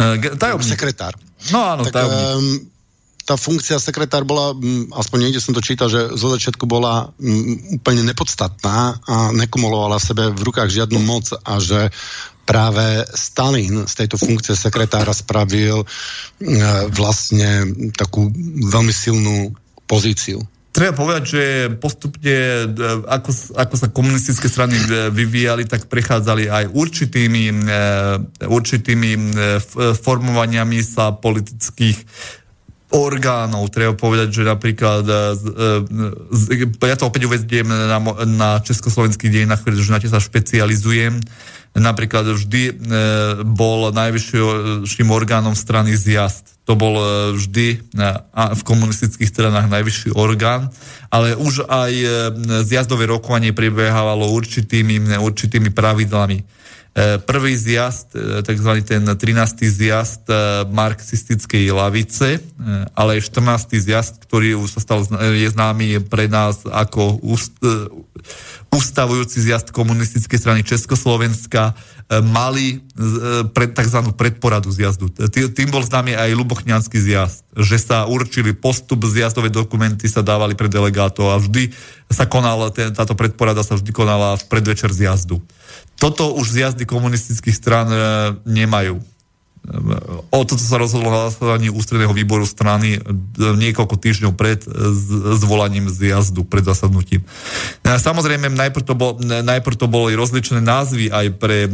Uh, tajomník. Sekretár. No áno, tak, tajomník. Um, tá funkcia sekretár bola, aspoň niekde som to čítal, že zo začiatku bola m, úplne nepodstatná a nekumulovala v sebe v rukách žiadnu moc a že práve Stalin z tejto funkcie sekretára spravil e, vlastne takú veľmi silnú pozíciu. Treba povedať, že postupne, e, ako, ako sa komunistické strany e, vyvíjali, tak prechádzali aj určitými, určitými formovaniami sa politických orgánov. Treba povedať, že napríklad, ja to opäť uvediem na, na československých dejinách, pretože na tie sa špecializujem, Napríklad vždy e, bol najvyšším orgánom strany zjazd. To bol e, vždy e, v komunistických stranách najvyšší orgán, ale už aj zjazdové rokovanie prebiehalo určitými, určitými pravidlami. Prvý zjazd, e, tzv. ten 13. zjazd e, marxistickej lavice, ale aj 14. zjazd, ktorý už sa stal, je známy pre nás ako úst, ustavujúci zjazd komunistickej strany Československa, mali pred, tzv. predporadu zjazdu. Tým bol známy aj Lubochňanský zjazd, že sa určili postup, zjazdové dokumenty sa dávali pre delegátov a vždy sa konala, táto predporada sa vždy konala v predvečer zjazdu. Toto už zjazdy komunistických strán e, nemajú. O toto sa rozhodlo zasadaní ústredného výboru strany e, niekoľko týždňov pred zvolaním zjazdu, pred zasadnutím. E, samozrejme, najprv to, bol, najprv to boli rozličné názvy aj pre,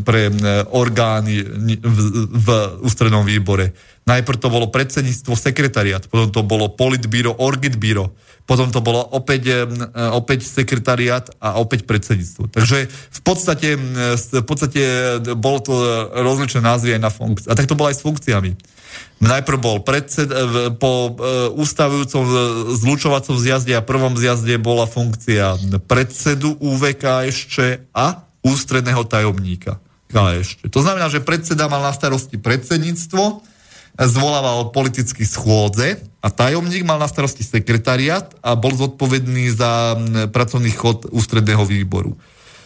pre orgány v, v ústrednom výbore. Najprv to bolo predsedníctvo sekretariat, potom to bolo politbíro, orgitbíro potom to bolo opäť, e, opäť sekretariat a opäť predsedníctvo. Takže v podstate, v podstate bolo to rozličné názvy aj na funkcie. A tak to bolo aj s funkciami. Najprv bol predsed, e, po e, ustavujúcom zlučovacom zjazde a prvom zjazde bola funkcia predsedu ešte a ústredného tajomníka. Ešte. To znamená, že predseda mal na starosti predsedníctvo, zvolával politicky schôdze a tajomník mal na starosti sekretariat a bol zodpovedný za pracovný chod ústredného výboru.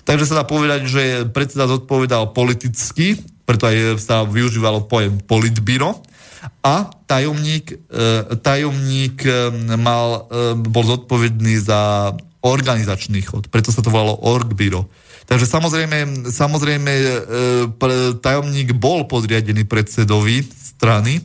Takže sa dá povedať, že predseda zodpovedal politicky, preto aj sa využívalo pojem politbíro a tajomník, e, tajomník e, mal, e, bol zodpovedný za organizačný chod, preto sa to volalo orgbíro. Takže samozrejme, samozrejme tajomník bol podriadený predsedovi strany.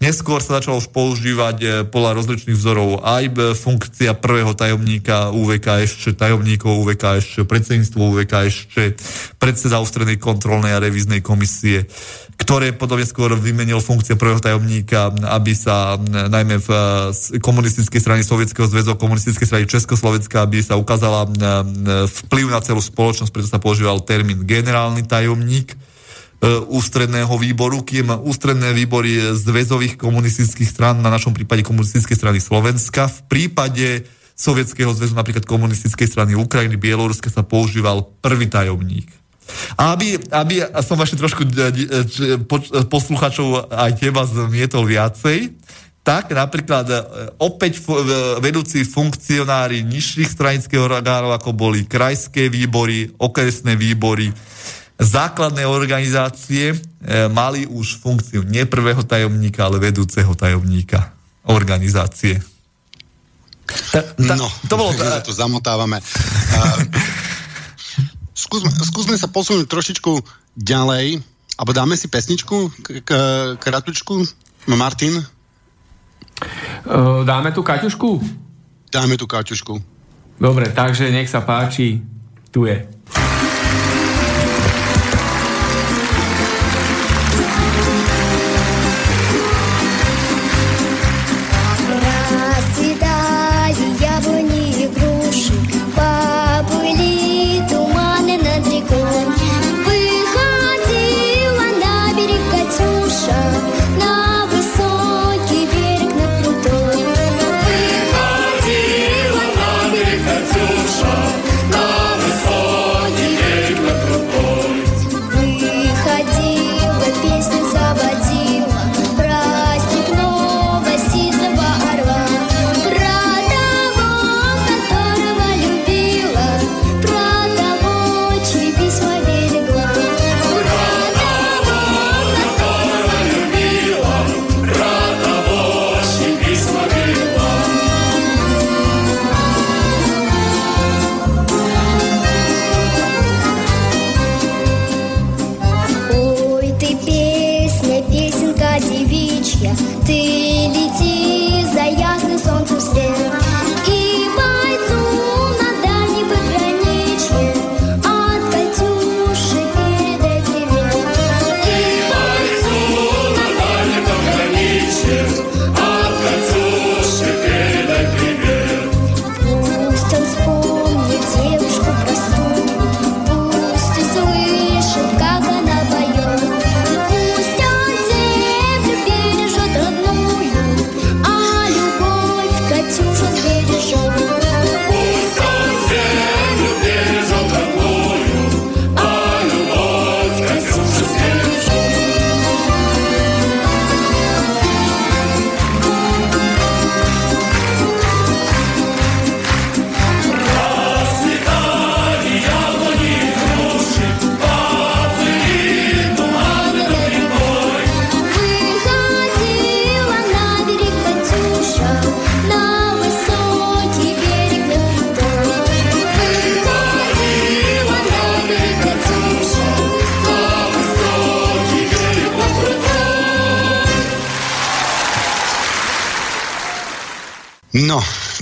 Neskôr sa začalo už používať e, podľa rozličných vzorov aj funkcia prvého tajomníka UVK ešte tajomníkov UVK ešte predsedníctvo ešte predseda ústrednej kontrolnej a revíznej komisie, ktoré podobne skôr vymenil funkcie prvého tajomníka, aby sa najmä v komunistickej strane Sovietskeho zväzu, komunistickej strane Československa, aby sa ukázala vplyv na celú spoločnosť, preto sa používal termín generálny tajomník. E, ústredného výboru, kým ústredné výbory zväzových komunistických stran, na našom prípade komunistickej strany Slovenska, v prípade Sovietskeho zväzu, napríklad komunistickej strany Ukrajiny, Bieloruska sa používal prvý tajomník. A aby, aby som vaše trošku e, e, posluchačov aj teba zmietol viacej, tak napríklad opäť vedúci funkcionári nižších stranických orgánov, ako boli krajské výbory, okresné výbory, základné organizácie e, mali už funkciu nie prvého tajomníka, ale vedúceho tajomníka organizácie. Ta, ta, no, to bolo... Ta... to zamotávame. Uh, skúsme, skúsme sa posunúť trošičku ďalej, alebo dáme si pesničku, k, k, kratučku, Martin? Uh, dáme tu Kaťušku? Dáme tu Kaťušku. Dobre, takže nech sa páči, tu je.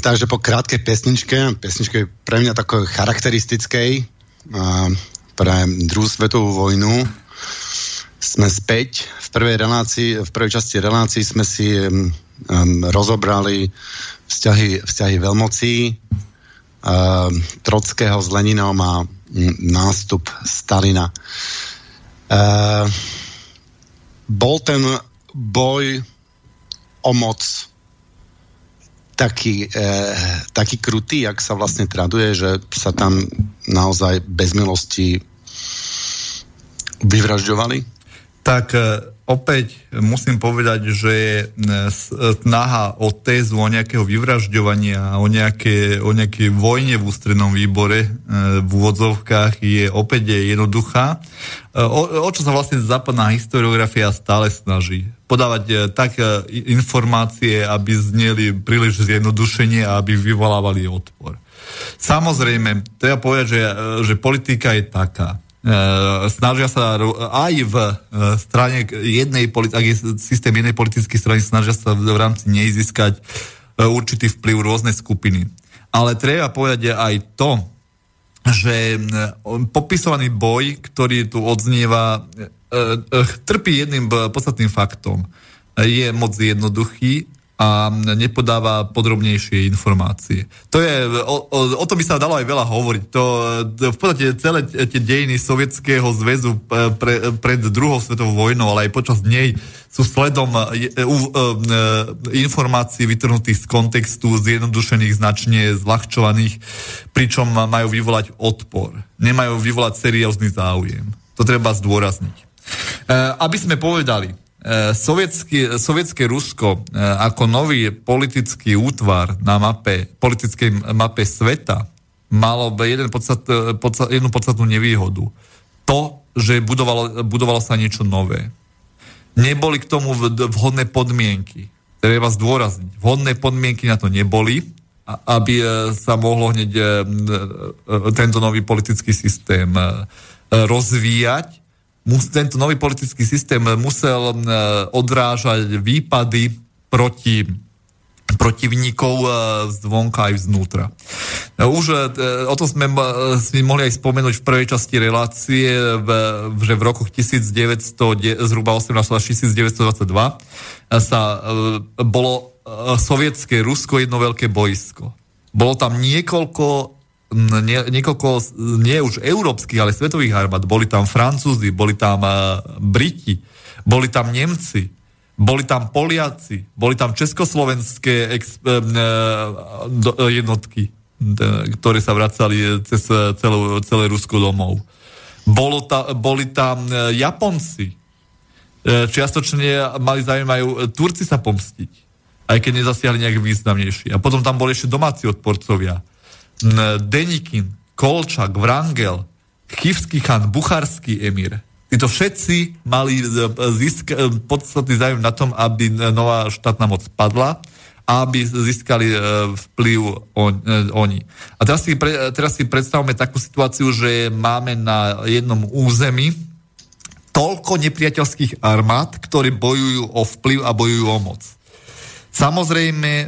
Takže po krátkej pesničke, pesničke pre mňa takoj charakteristickej pre druhú svetovú vojnu, sme späť. V prvej, relácii, v prvej časti relácii sme si um, rozobrali vzťahy, vzťahy veľmocí um, Trockého s Leninom a nástup Stalina. Uh, bol ten boj o moc taký, e, taký krutý, jak sa vlastne traduje, že sa tam naozaj bez milosti vyvražďovali? Tak e, opäť musím povedať, že e, snaha o tézu, o nejakého vyvražďovania, o, nejaké, o nejakej vojne v ústrednom výbore v úvodzovkách je opäť jednoduchá. O, o čo sa vlastne západná historiografia stále snaží? Podávať e, tak e, informácie, aby zneli príliš zjednodušenie a aby vyvolávali odpor. Samozrejme, treba povedať, že, e, že politika je taká. snažia sa aj v strane jednej, ak je systém jednej politickej strany, snažia sa v rámci nej získať určitý vplyv rôzne skupiny. Ale treba povedať aj to, že popisovaný boj, ktorý tu odznieva, trpí jedným podstatným faktom. Je moc jednoduchý a nepodáva podrobnejšie informácie. To je, o, o, o tom by sa dalo aj veľa hovoriť. To, v podstate celé tie dejiny Sovietskeho zväzu e, pre, pred druhou svetovou vojnou, ale aj počas nej sú sledom e, e, informácií vytrhnutých z kontextu, zjednodušených, značne zľahčovaných, pričom majú vyvolať odpor. Nemajú vyvolať seriózny záujem. To treba zdôrazniť. Aby sme povedali, E, sovietský, sovietské Rusko e, ako nový politický útvar na mape, politickej mape sveta malo jeden podstat, e, podstat, jednu podstatnú nevýhodu. To, že budovalo, budovalo sa niečo nové. Neboli k tomu vhodné podmienky. Treba zdôrazniť. Vhodné podmienky na to neboli, aby sa mohlo hneď tento nový politický systém rozvíjať tento nový politický systém musel odrážať výpady proti protivníkov zvonka aj vznútra. Už e, o to sme si mohli aj spomenúť v prvej časti relácie, že v rokoch 1900, zhruba 18 až 1922 sa e, bolo e, sovietské Rusko jedno veľké boisko. Bolo tam niekoľko nie, niekoľko, nie už európskych, ale svetových armád. Boli tam Francúzi, boli tam uh, Briti, boli tam Nemci, boli tam Poliaci, boli tam československé ex, uh, do, jednotky, ktoré sa vracali cez celú, celé Rusko domov. Bolo ta, boli tam Japonci. Čiastočne mali zaujímajú Turci sa pomstiť, aj keď nezasiahli nejak významnejší. A potom tam boli ešte domáci odporcovia Denikin, Kolčak, Vrangel, Chivský chan, Bucharský emír. Títo všetci mali získa, podstatný záujem na tom, aby nová štátna moc padla a aby získali e, vplyv on, e, oni. A teraz si, pre, teraz si predstavme takú situáciu, že máme na jednom území toľko nepriateľských armád, ktorí bojujú o vplyv a bojujú o moc. Samozrejme, e,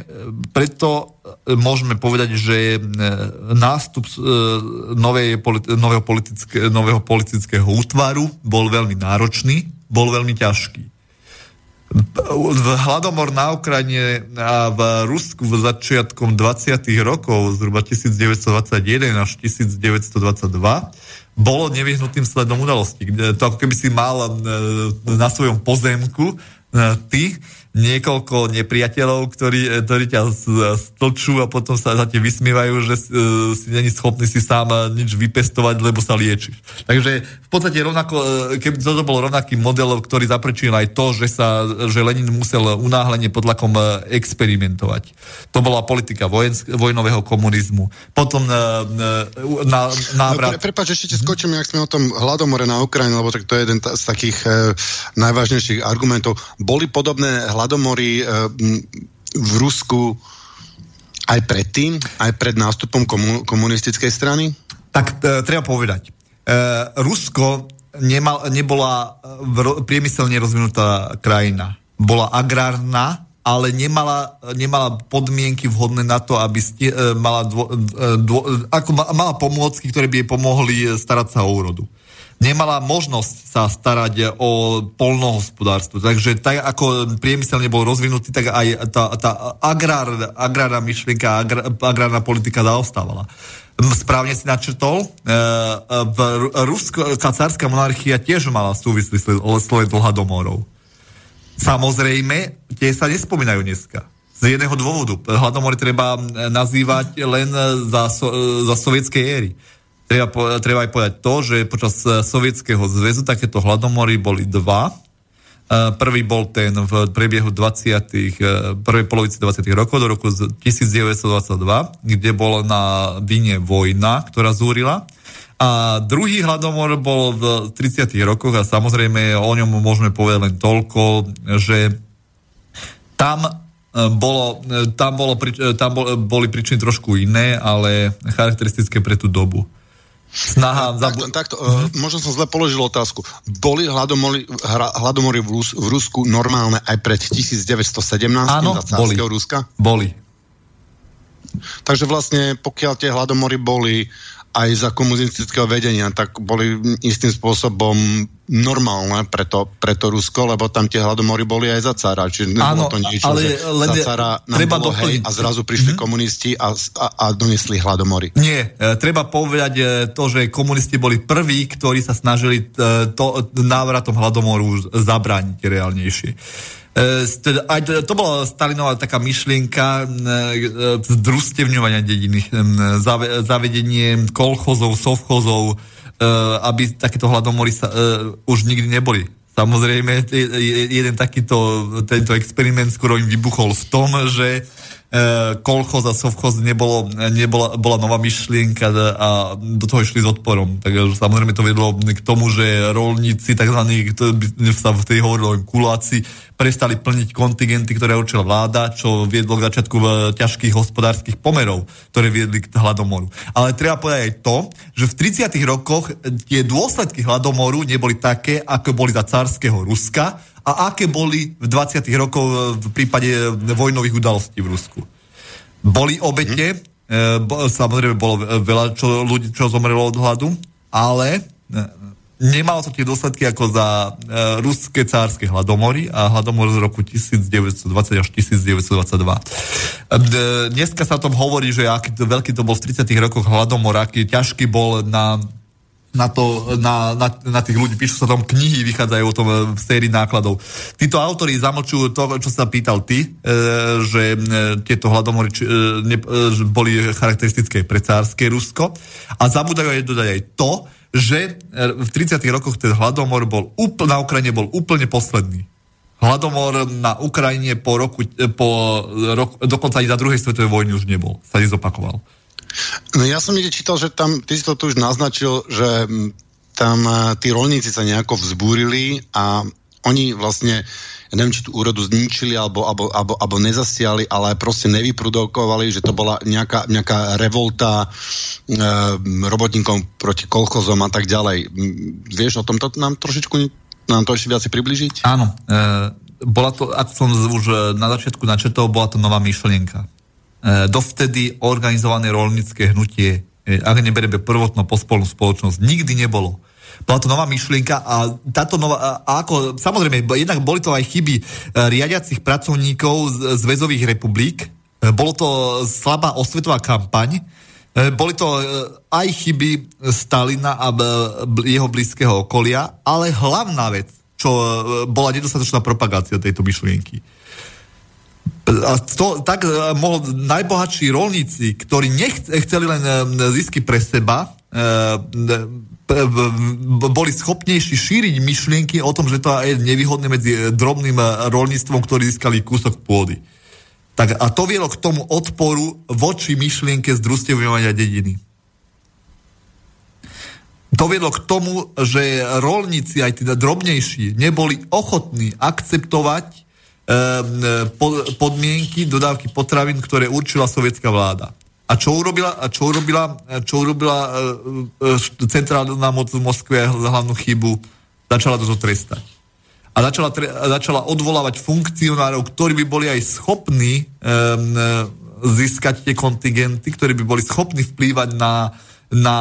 preto e, môžeme povedať, že e, nástup novej, nového, politické, nového politického útvaru bol veľmi náročný, bol veľmi ťažký. V hladomor na Ukrajine a v Rusku v začiatkom 20. rokov, zhruba 1921 až 1922, bolo nevyhnutým sledom udalosti. To ako keby si mal na svojom pozemku ty niekoľko nepriateľov, ktorí, e, ktorí ťa stlčú a potom sa za te vysmievajú, že uh, si není schopný si sám e, nič vypestovať, lebo sa liečiš. Takže v podstate rovnako, keby toto bol rovnaký model, ktorý zaprečil aj to, že, sa, že Lenin musel unáhlenie pod lakom experimentovať. To bola politika vojensk, vojnového komunizmu. Potom uh, na, návrat... No, pre, prepáč, ešte skočím, ak sme o tom hladomore na Ukrajine, lebo tak to je jeden z takých uh, najvážnejších argumentov. Boli podobné hladomory eh, v Rusku aj predtým, aj pred nástupom komunistickej strany? Tak e, treba povedať. E, Rusko nemal, nebola priemyselne rozvinutá krajina. Bola agrárna, ale nemala, nemala podmienky vhodné na to, aby sti, e, mala, dvo, dvo, ako mala pomôcky, ktoré by jej pomohli starať sa o úrodu nemala možnosť sa starať o polnohospodárstvo. Takže tak ako priemysel nebol rozvinutý, tak aj tá, tá agrár, agrárna myšlienka, agrár, agrárna politika zaostávala. Správne si načrtol, e, v Ruská cárska monarchia tiež mala súvislý sled hladomorov. Samozrejme, tie sa nespomínajú dneska. Z jedného dôvodu. Hladomory treba nazývať len za, so, za sovietskej éry Treba, treba aj povedať to, že počas eh, Sovietskeho zväzu takéto hladomory boli dva. Eh, prvý bol ten v priebehu 20. Eh, prvej polovici 20. rokov do roku 1922, kde bola na vine vojna, ktorá zúrila. A druhý hladomor bol v 30. rokoch a samozrejme o ňom môžeme povedať len toľko, že tam bolo, tam, bolo, tam boli príčiny trošku iné, ale charakteristické pre tú dobu. Snaha... Takto, takto uh, možno som zle položil otázku. Boli hladomory, hladomory v, Rus, v Rusku normálne aj pred 1917 Áno, za boli. Ruska? Boli. Takže vlastne, pokiaľ tie hladomory boli aj za komunistického vedenia, tak boli istým spôsobom normálne pre to, pre to Rusko, lebo tam tie hladomory boli aj za cara. Čiže nebolo to niečo, ale, že len za cara nám treba bolo hej a zrazu prišli mm-hmm. komunisti a, a, a donesli hladomory. Nie, e, treba povedať e, to, že komunisti boli prví, ktorí sa snažili e, to, návratom hladomoru zabrániť reálnejšie. E, aj to bola Stalinová taká myšlienka e, zdrustevňovania dediny, zavedenie kolchozov, sovchozov, e, aby takéto hladomory sa, už nikdy neboli. Samozrejme, jeden takýto, tento experiment skoro im vybuchol v tom, že E, kolchoz a sovchoz nebolo, nebola, bola nová myšlienka a do toho išli s odporom. Takže samozrejme to vedlo k tomu, že rolníci, tzv. sa v tej hovorilo kuláci, prestali plniť kontingenty, ktoré určila vláda, čo viedlo k začiatku v ťažkých hospodárskych pomerov, ktoré viedli k hladomoru. Ale treba povedať aj to, že v 30. rokoch tie dôsledky hladomoru neboli také, ako boli za carského Ruska, a aké boli v 20. rokoch v prípade vojnových udalostí v Rusku. Boli obete, mm. e, samozrejme bolo veľa čo, ľudí, čo zomrelo od hladu, ale e, nemalo to tie dôsledky ako za e, ruské cárske hladomory a hladomor z roku 1920 až 1922. E, dneska sa o tom hovorí, že aký to, veľký to bol v 30 rokoch hladomor, aký ťažký bol na na, to, na, na, na tých ľudí. Píšu sa tam knihy, vychádzajú o tom e, v sérii nákladov. Títo autori zamlčujú to, čo sa pýtal ty, e, že e, tieto hladomory či, e, ne, e, boli charakteristické pre cárske Rusko a zabúdajú aj dodať aj to, že e, v 30. rokoch ten hladomor bol úpl, na Ukrajine bol úplne posledný. Hladomor na Ukrajine po roku, po rok, dokonca aj za druhej svetovej vojny už nebol, sa nezopakoval. No ja som niekde čítal, že tam, ty si to tu už naznačil, že tam tí rolníci sa nejako vzbúrili a oni vlastne, ja neviem, či tú úrodu zničili alebo, alebo, alebo, alebo nezasiali, ale proste nevyprodukovali, že to bola nejaká, nejaká revolta e, robotníkom proti kolchozom a tak ďalej. Vieš o tomto nám trošičku nám to ešte viac približiť? Áno. E, bola to, ako som už na začiatku načetol, bola to nová myšlienka. E, dovtedy organizované rolnícke hnutie, e, ak neberieme prvotno pospolnú spoločnosť, nikdy nebolo. Bola to nová myšlienka a táto nová, a ako, samozrejme, jednak boli to aj chyby e, riadiacich pracovníkov zväzových republik, bolo to slabá osvetová kampaň, boli to aj chyby Stalina a jeho blízkeho okolia, ale hlavná vec, čo bola nedostatočná propagácia tejto myšlienky a to, tak e, mohol najbohatší rolníci, ktorí nechceli len e, zisky pre seba, e, boli schopnejší šíriť myšlienky o tom, že to je nevýhodné medzi drobným rolníctvom, ktorí získali kúsok pôdy. Tak, a to vielo k tomu odporu voči myšlienke združstevňovania dediny. To viedlo k tomu, že rolníci, aj teda drobnejší, neboli ochotní akceptovať podmienky dodávky potravín, ktoré určila sovietská vláda. A čo urobila, a čo urobila, čo urobila e, e, centrálna moc v Moskve hlavnú chybu? Začala to trestať. A začala, tre, začala odvolávať funkcionárov, ktorí by boli aj schopní um, získať tie kontingenty, ktorí by boli schopní vplývať na, na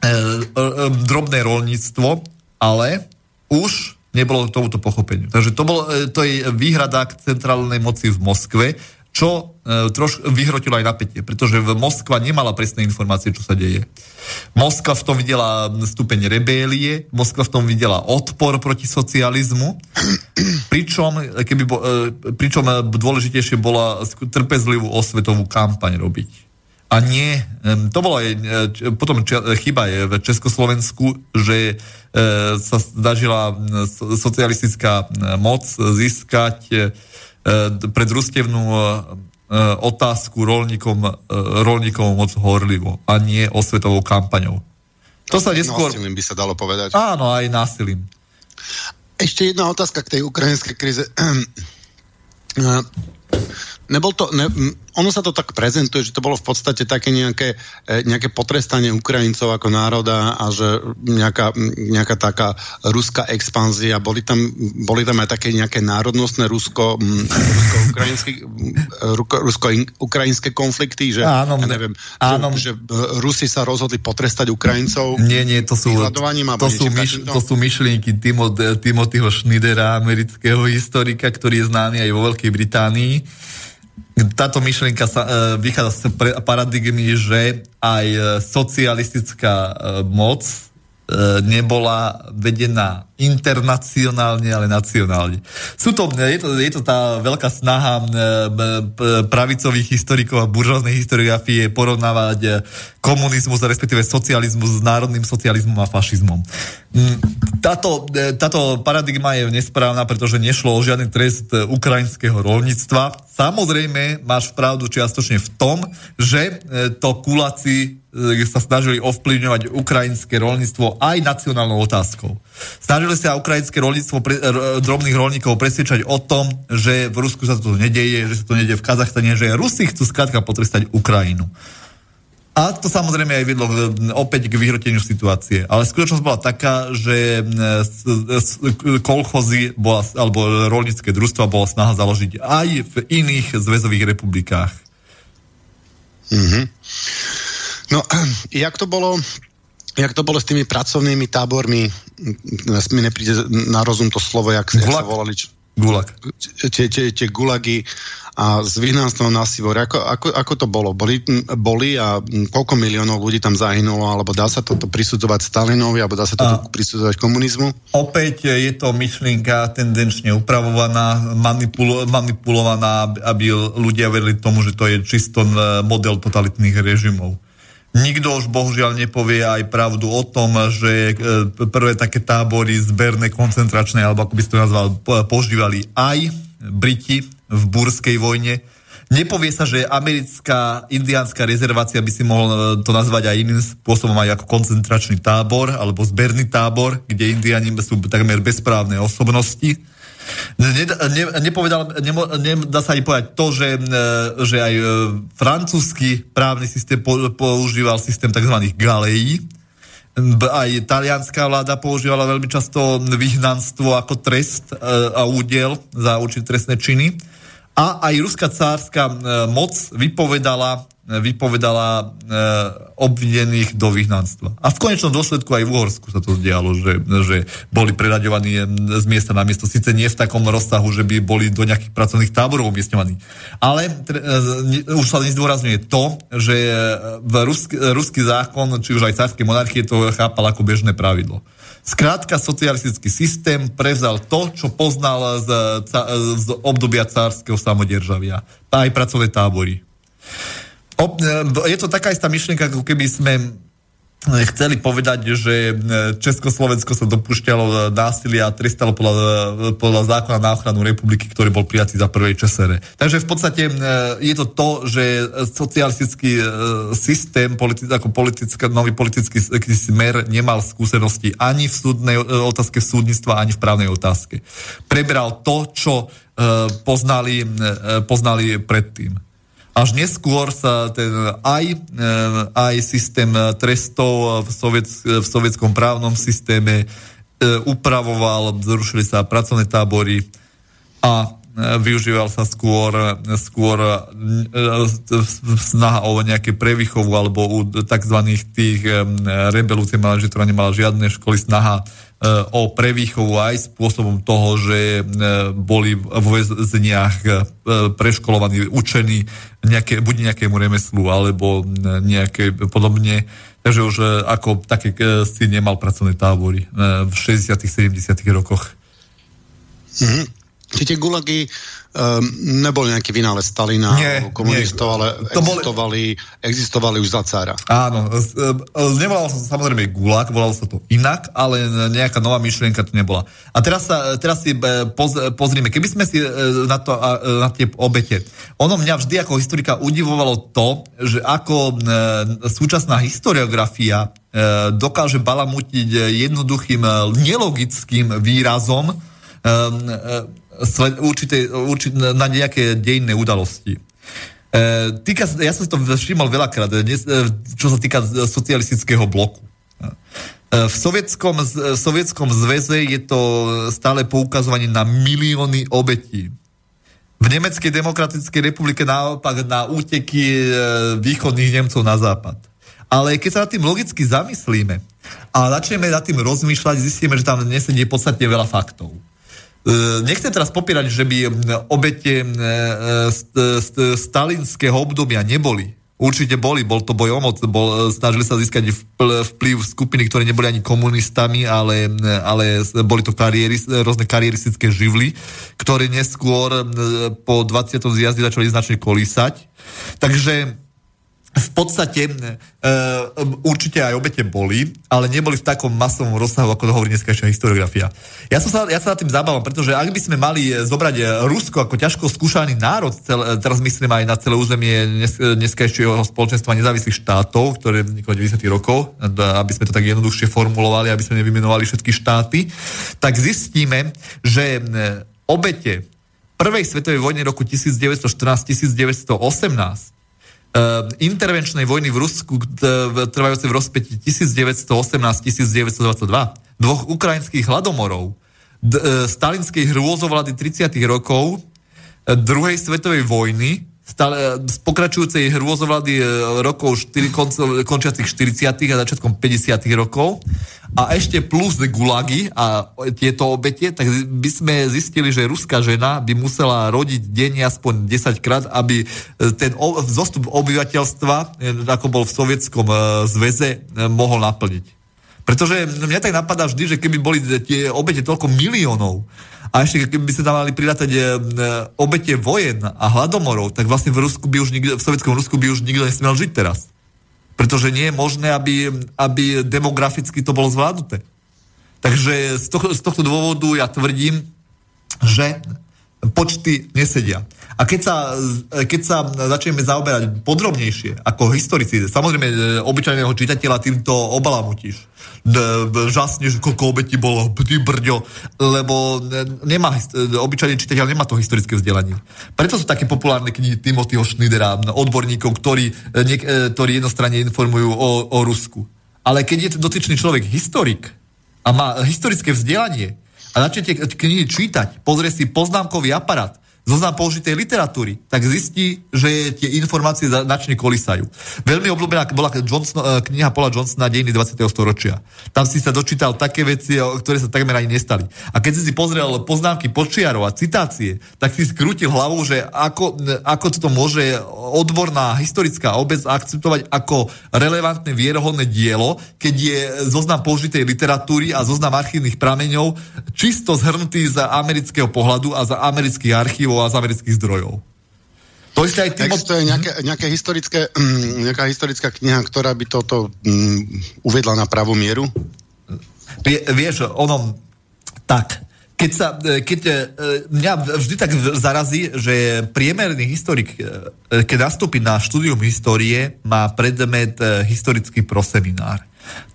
e, e, drobné rolníctvo, ale už nebolo tomuto pochopeniu. Takže to, bol, e, to je výhrada k centrálnej moci v Moskve, čo e, troš vyhrotilo aj napätie, pretože v Moskva nemala presné informácie, čo sa deje. Moskva v tom videla stupeň rebélie, Moskva v tom videla odpor proti socializmu, pričom, keby bo, e, pričom dôležitejšie bola trpezlivú osvetovú kampaň robiť. A nie, to bola aj potom chyba je v Československu, že e, sa snažila socialistická moc získať e, pre družstevnú e, otázku rolníkom, rolníkom moc horlivo a nie osvetovou kampaňou. To sa neskôr... Násilím by sa dalo povedať. Áno, aj násilím. Ešte jedna otázka k tej ukrajinskej krize. Nebol to, ne, ono sa to tak prezentuje, že to bolo v podstate také nejaké, e, nejaké potrestanie Ukrajincov ako národa a že nejaká, nejaká taká ruská expanzia. Boli tam, boli tam aj také nejaké národnostné rusko, rusko-ukrajinské rusko, rusko konflikty, že, áno, ja neviem, áno. Že, že Rusi sa rozhodli potrestať Ukrajincov nie, nie, to sú, to sú, myš, to sú myšlienky Timothyho Schnidera, amerického historika, ktorý je známy aj vo Veľkej Británii táto myšlienka sa, e, vychádza z paradigmy, že aj e, socialistická e, moc nebola vedená internacionálne, ale nacionálne. Sú to, je, to, je to tá veľká snaha pravicových historikov a buržovnej historiografie porovnávať komunizmus, respektíve socializmus s národným socializmom a fašizmom. Táto, táto paradigma je nesprávna, pretože nešlo o žiadny trest ukrajinského rolníctva. Samozrejme, máš pravdu čiastočne v tom, že to kuláci sa snažili ovplyvňovať ukrajinské rolníctvo aj nacionálnou otázkou. Snažili sa ukrajinské rolníctvo pre, drobných rolníkov presvedčať o tom, že v Rusku sa to nedeje, že sa to nedeje v Kazachstane, že Rusi chcú skrátka potrestať Ukrajinu. A to samozrejme aj vedlo opäť k vyhroteniu situácie. Ale skutočnosť bola taká, že kolchozy bola, alebo rolnícke družstva bola snaha založiť aj v iných zväzových republikách. Mm-hmm. No, jak to bolo jak to bolo s tými pracovnými tábormi, mi nepríde na rozum to slovo, jak, jak sa volali. Gulag. Tie, tie, tie gulagy a s vyhnanstvom na Sivor. Ako, ako, ako to bolo? Boli, boli a koľko miliónov ľudí tam zahynulo? Alebo dá sa toto prisudzovať Stalinovi? Alebo dá sa toto a prisudzovať komunizmu? Opäť je to myšlienka tendenčne upravovaná, manipulo, manipulovaná, aby ľudia verili tomu, že to je čisto model totalitných režimov. Nikto už bohužiaľ nepovie aj pravdu o tom, že e, prvé také tábory zberné koncentračné, alebo ako by si to nazval, používali aj Briti v burskej vojne. Nepovie sa, že americká indiánska rezervácia by si mohol e, to nazvať aj iným spôsobom aj ako koncentračný tábor alebo zberný tábor, kde indiáni sú takmer bezprávne osobnosti Nedá, ne, nepovedal, ne, nedá sa ani povedať to, že, e, že aj e, francúzsky právny systém používal systém tzv. galejí. Aj talianská vláda používala veľmi často vyhnanstvo ako trest e, a údel za určité trestné činy. A aj ruská cárska moc vypovedala vypovedala e, obvinených do vyhnanstva. A v konečnom dôsledku aj v Uhorsku sa to dialo, že, že boli preraďovaní z miesta na miesto. Sice nie v takom rozsahu, že by boli do nejakých pracovných táborov umiestňovaní. Ale tre, e, už sa nezdôrazňuje to, že v ruský, ruský zákon, či už aj cárskej monarchie, to chápal ako bežné pravidlo. Skrátka, socialistický systém prevzal to, čo poznal z, z obdobia cárskeho samodержavia. Aj pracovné tábory. Je to taká istá myšlienka, ako keby sme eh, chceli povedať, že eh, Československo sa dopúšťalo násilia a trestalo podľa, podľa zákona na ochranu republiky, ktorý bol prijatý za prvej ČSR. Takže v podstate je to to, že socialistický systém, politi- ako politické, nový politický smer nemal skúsenosti ani v súdnej otázke súdnictva, ani v právnej otázke. Prebral to, čo poznali, poznali predtým. Až neskôr sa ten aj, e, aj systém trestov v, soviec, v sovietskom právnom systéme e, upravoval, zrušili sa pracovné tábory a e, využíval sa skôr, skôr snaha o nejaké prevýchovu alebo u tzv. tých rebelúcie mládeže, ktorá nemala žiadne školy, snaha Eh, o prevýchovu aj spôsobom toho, že eh, boli v väzeniach eh, preškolovaní, učení nejaké, buď nejakému remeslu, alebo nejaké podobne. Takže už ako také si nemal pracovné tábory v 60 70 rokoch. Mm-hmm. Či tie gulagy um, nebol nejaký vynález Stalina nie, komunistov, nie. ale to existovali, boli... existovali už za cára. Áno, nevolal sa samozrejme gulag, volalo sa to inak, ale nejaká nová myšlienka to nebola. A teraz, sa, teraz si e, poz, pozrime, keby sme si na, to, na tie obete, ono mňa vždy ako historika udivovalo to, že ako súčasná historiografia dokáže balamutiť jednoduchým nelogickým výrazom určité, určité, na nejaké dejinné udalosti. E, týka, ja som to všimol veľakrát, e, čo sa týka socialistického bloku. E, v sovietskom, v sovietskom zväze je to stále poukazovanie na milióny obetí. V Nemeckej demokratickej republike naopak na úteky východných Nemcov na západ. Ale keď sa nad tým logicky zamyslíme a začneme nad tým rozmýšľať, zistíme, že tam nesedí podstatne veľa faktov. E, nechcem teraz popierať, že by obete e, e, stalinského obdobia neboli. Určite boli, bol to boj o moc, bol, snažili sa získať vplyv skupiny, ktoré neboli ani komunistami, ale, ale boli to kariéry, rôzne kariéristické živly, ktoré neskôr po 20. zjazde začali značne kolísať. Takže v podstate uh, určite aj obete boli, ale neboli v takom masovom rozsahu, ako to hovorí dneskajšia historiografia. Ja, som sa, ja sa na tým zabávam, pretože ak by sme mali zobrať Rusko ako ťažko skúšaný národ, cel, teraz myslím aj na celé územie dnes, dneskajšieho spoločenstva nezávislých štátov, ktoré vzniklo 90. rokov, aby sme to tak jednoduchšie formulovali, aby sme nevymenovali všetky štáty, tak zistíme, že obete prvej svetovej vojny roku 1914-1918 Uh, intervenčnej vojny v Rusku trvajúcej v rozpätí 1918-1922, dvoch ukrajinských hladomorov, d- uh, stalinskej hrôzovlady 30. rokov, uh, druhej svetovej vojny, stále, z pokračujúcej hrôzovlady rokov 4, končiacich 40. a začiatkom 50. rokov a ešte plus gulagy a tieto obete, tak by sme zistili, že ruská žena by musela rodiť denne aspoň 10 krát, aby e, ten zostup obyvateľstva, e, ako bol v sovietskom e, zväze, mohol naplniť. Pretože mňa tak napadá vždy, že keby boli tie obete toľko miliónov, a ešte keby sme tam mali prirátať obete vojen a hladomorov, tak vlastne v Rusku by už nikto, v sovietskom Rusku by už nikto nesmiel žiť teraz. Pretože nie je možné, aby, aby demograficky to bolo zvládnuté. Takže z, toho, z tohto dôvodu ja tvrdím, že počty nesedia. A keď sa, keď sa začneme zaoberať podrobnejšie ako historici, samozrejme e, obyčajného čitateľa týmto obalamutíš. Žasne, že koľko obetí bolo, ty brďo, lebo nemá, obyčajný čitateľ nemá to historické vzdelanie. Preto sú také populárne knihy Timothyho Schneidera, odborníkov, ktorí, e, niek- e, ktorí jednostranne informujú o, o Rusku. Ale keď je dotyčný človek historik a má historické vzdelanie a začnete knihy čítať, pozrie si poznámkový aparát, zoznam použitej literatúry, tak zistí, že tie informácie značne kolisajú. Veľmi obľúbená bola Johnson, eh, kniha Paula Johnsona Dejiny 20. storočia. Tam si sa dočítal také veci, ktoré sa takmer ani nestali. A keď si si pozrel poznámky počiarov a citácie, tak si skrútil hlavu, že ako, ako to môže odborná historická obec akceptovať ako relevantné vierohodné dielo, keď je zoznam použitej literatúry a zoznam archívnych prameňov čisto zhrnutý z amerického pohľadu a za amerických archívov a z amerických zdrojov. To isté aj tým... Existuje nejaké, nejaké historické, nejaká historická kniha, ktorá by toto um, uvedla na pravú mieru? Vie, vieš, ono... Tak, keď sa, e, keď e, mňa vždy tak zarazí, že priemerný historik, e, keď nastúpi na štúdium histórie, má predmet historický proseminár.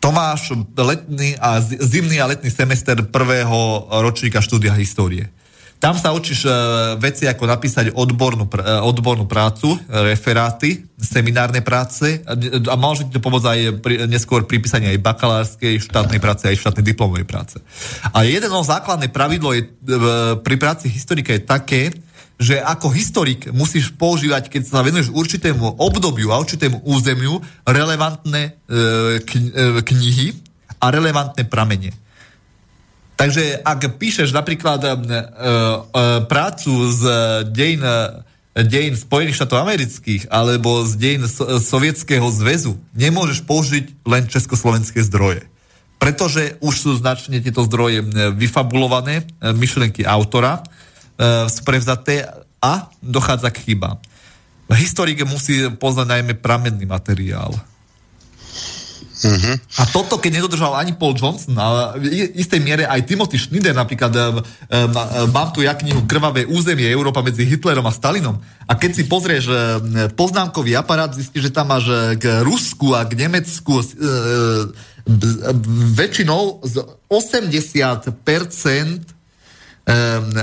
Tomáš letný a zimný a letný semester prvého ročníka štúdia histórie. Tam sa učíš uh, veci ako napísať odbornú, uh, odbornú prácu, referáty, seminárne práce a, môže ti to pomôcť aj pri, neskôr pri písaní aj bakalárskej štátnej práce, aj štátnej diplomovej práce. A jedno základné pravidlo je, pri práci historika je také, že ako historik musíš používať, keď sa venuješ určitému obdobiu a určitému územiu, relevantné uh, knihy a relevantné pramene. Takže ak píšeš napríklad uh, uh, prácu z dejin, dejin Spojených štátov amerických alebo z dejin so, Sovietskeho zväzu, nemôžeš použiť len československé zdroje. Pretože už sú značne tieto zdroje vyfabulované, myšlenky autora, uh, sú prevzaté a dochádza k chybám. Historik musí poznať najmä pramenný materiál. Uh-huh. A toto, keď nedodržal ani Paul Johnson, ale v istej miere aj Timothy Schneider, napríklad mám tu ja knihu Krvavé územie Európa medzi Hitlerom a Stalinom. A keď si pozrieš poznámkový aparát, zistíš, že tam máš k Rusku a k Nemecku uh, väčšinou z 80% um,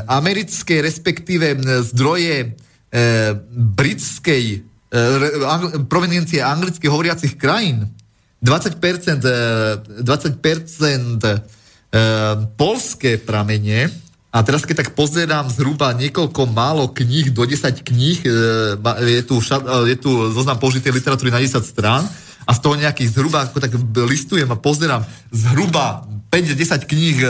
americké, respektíve zdroje britskej e, angl- proveniencie anglicky hovoriacich krajín, 20%, 20% e, polské pramene, a teraz keď tak pozerám zhruba niekoľko málo kníh, do 10 kníh, e, je tu, je tu zoznam použitej literatúry na 10 strán, a z toho nejakých zhruba, ako tak listujem a pozerám, zhruba 5-10 kníh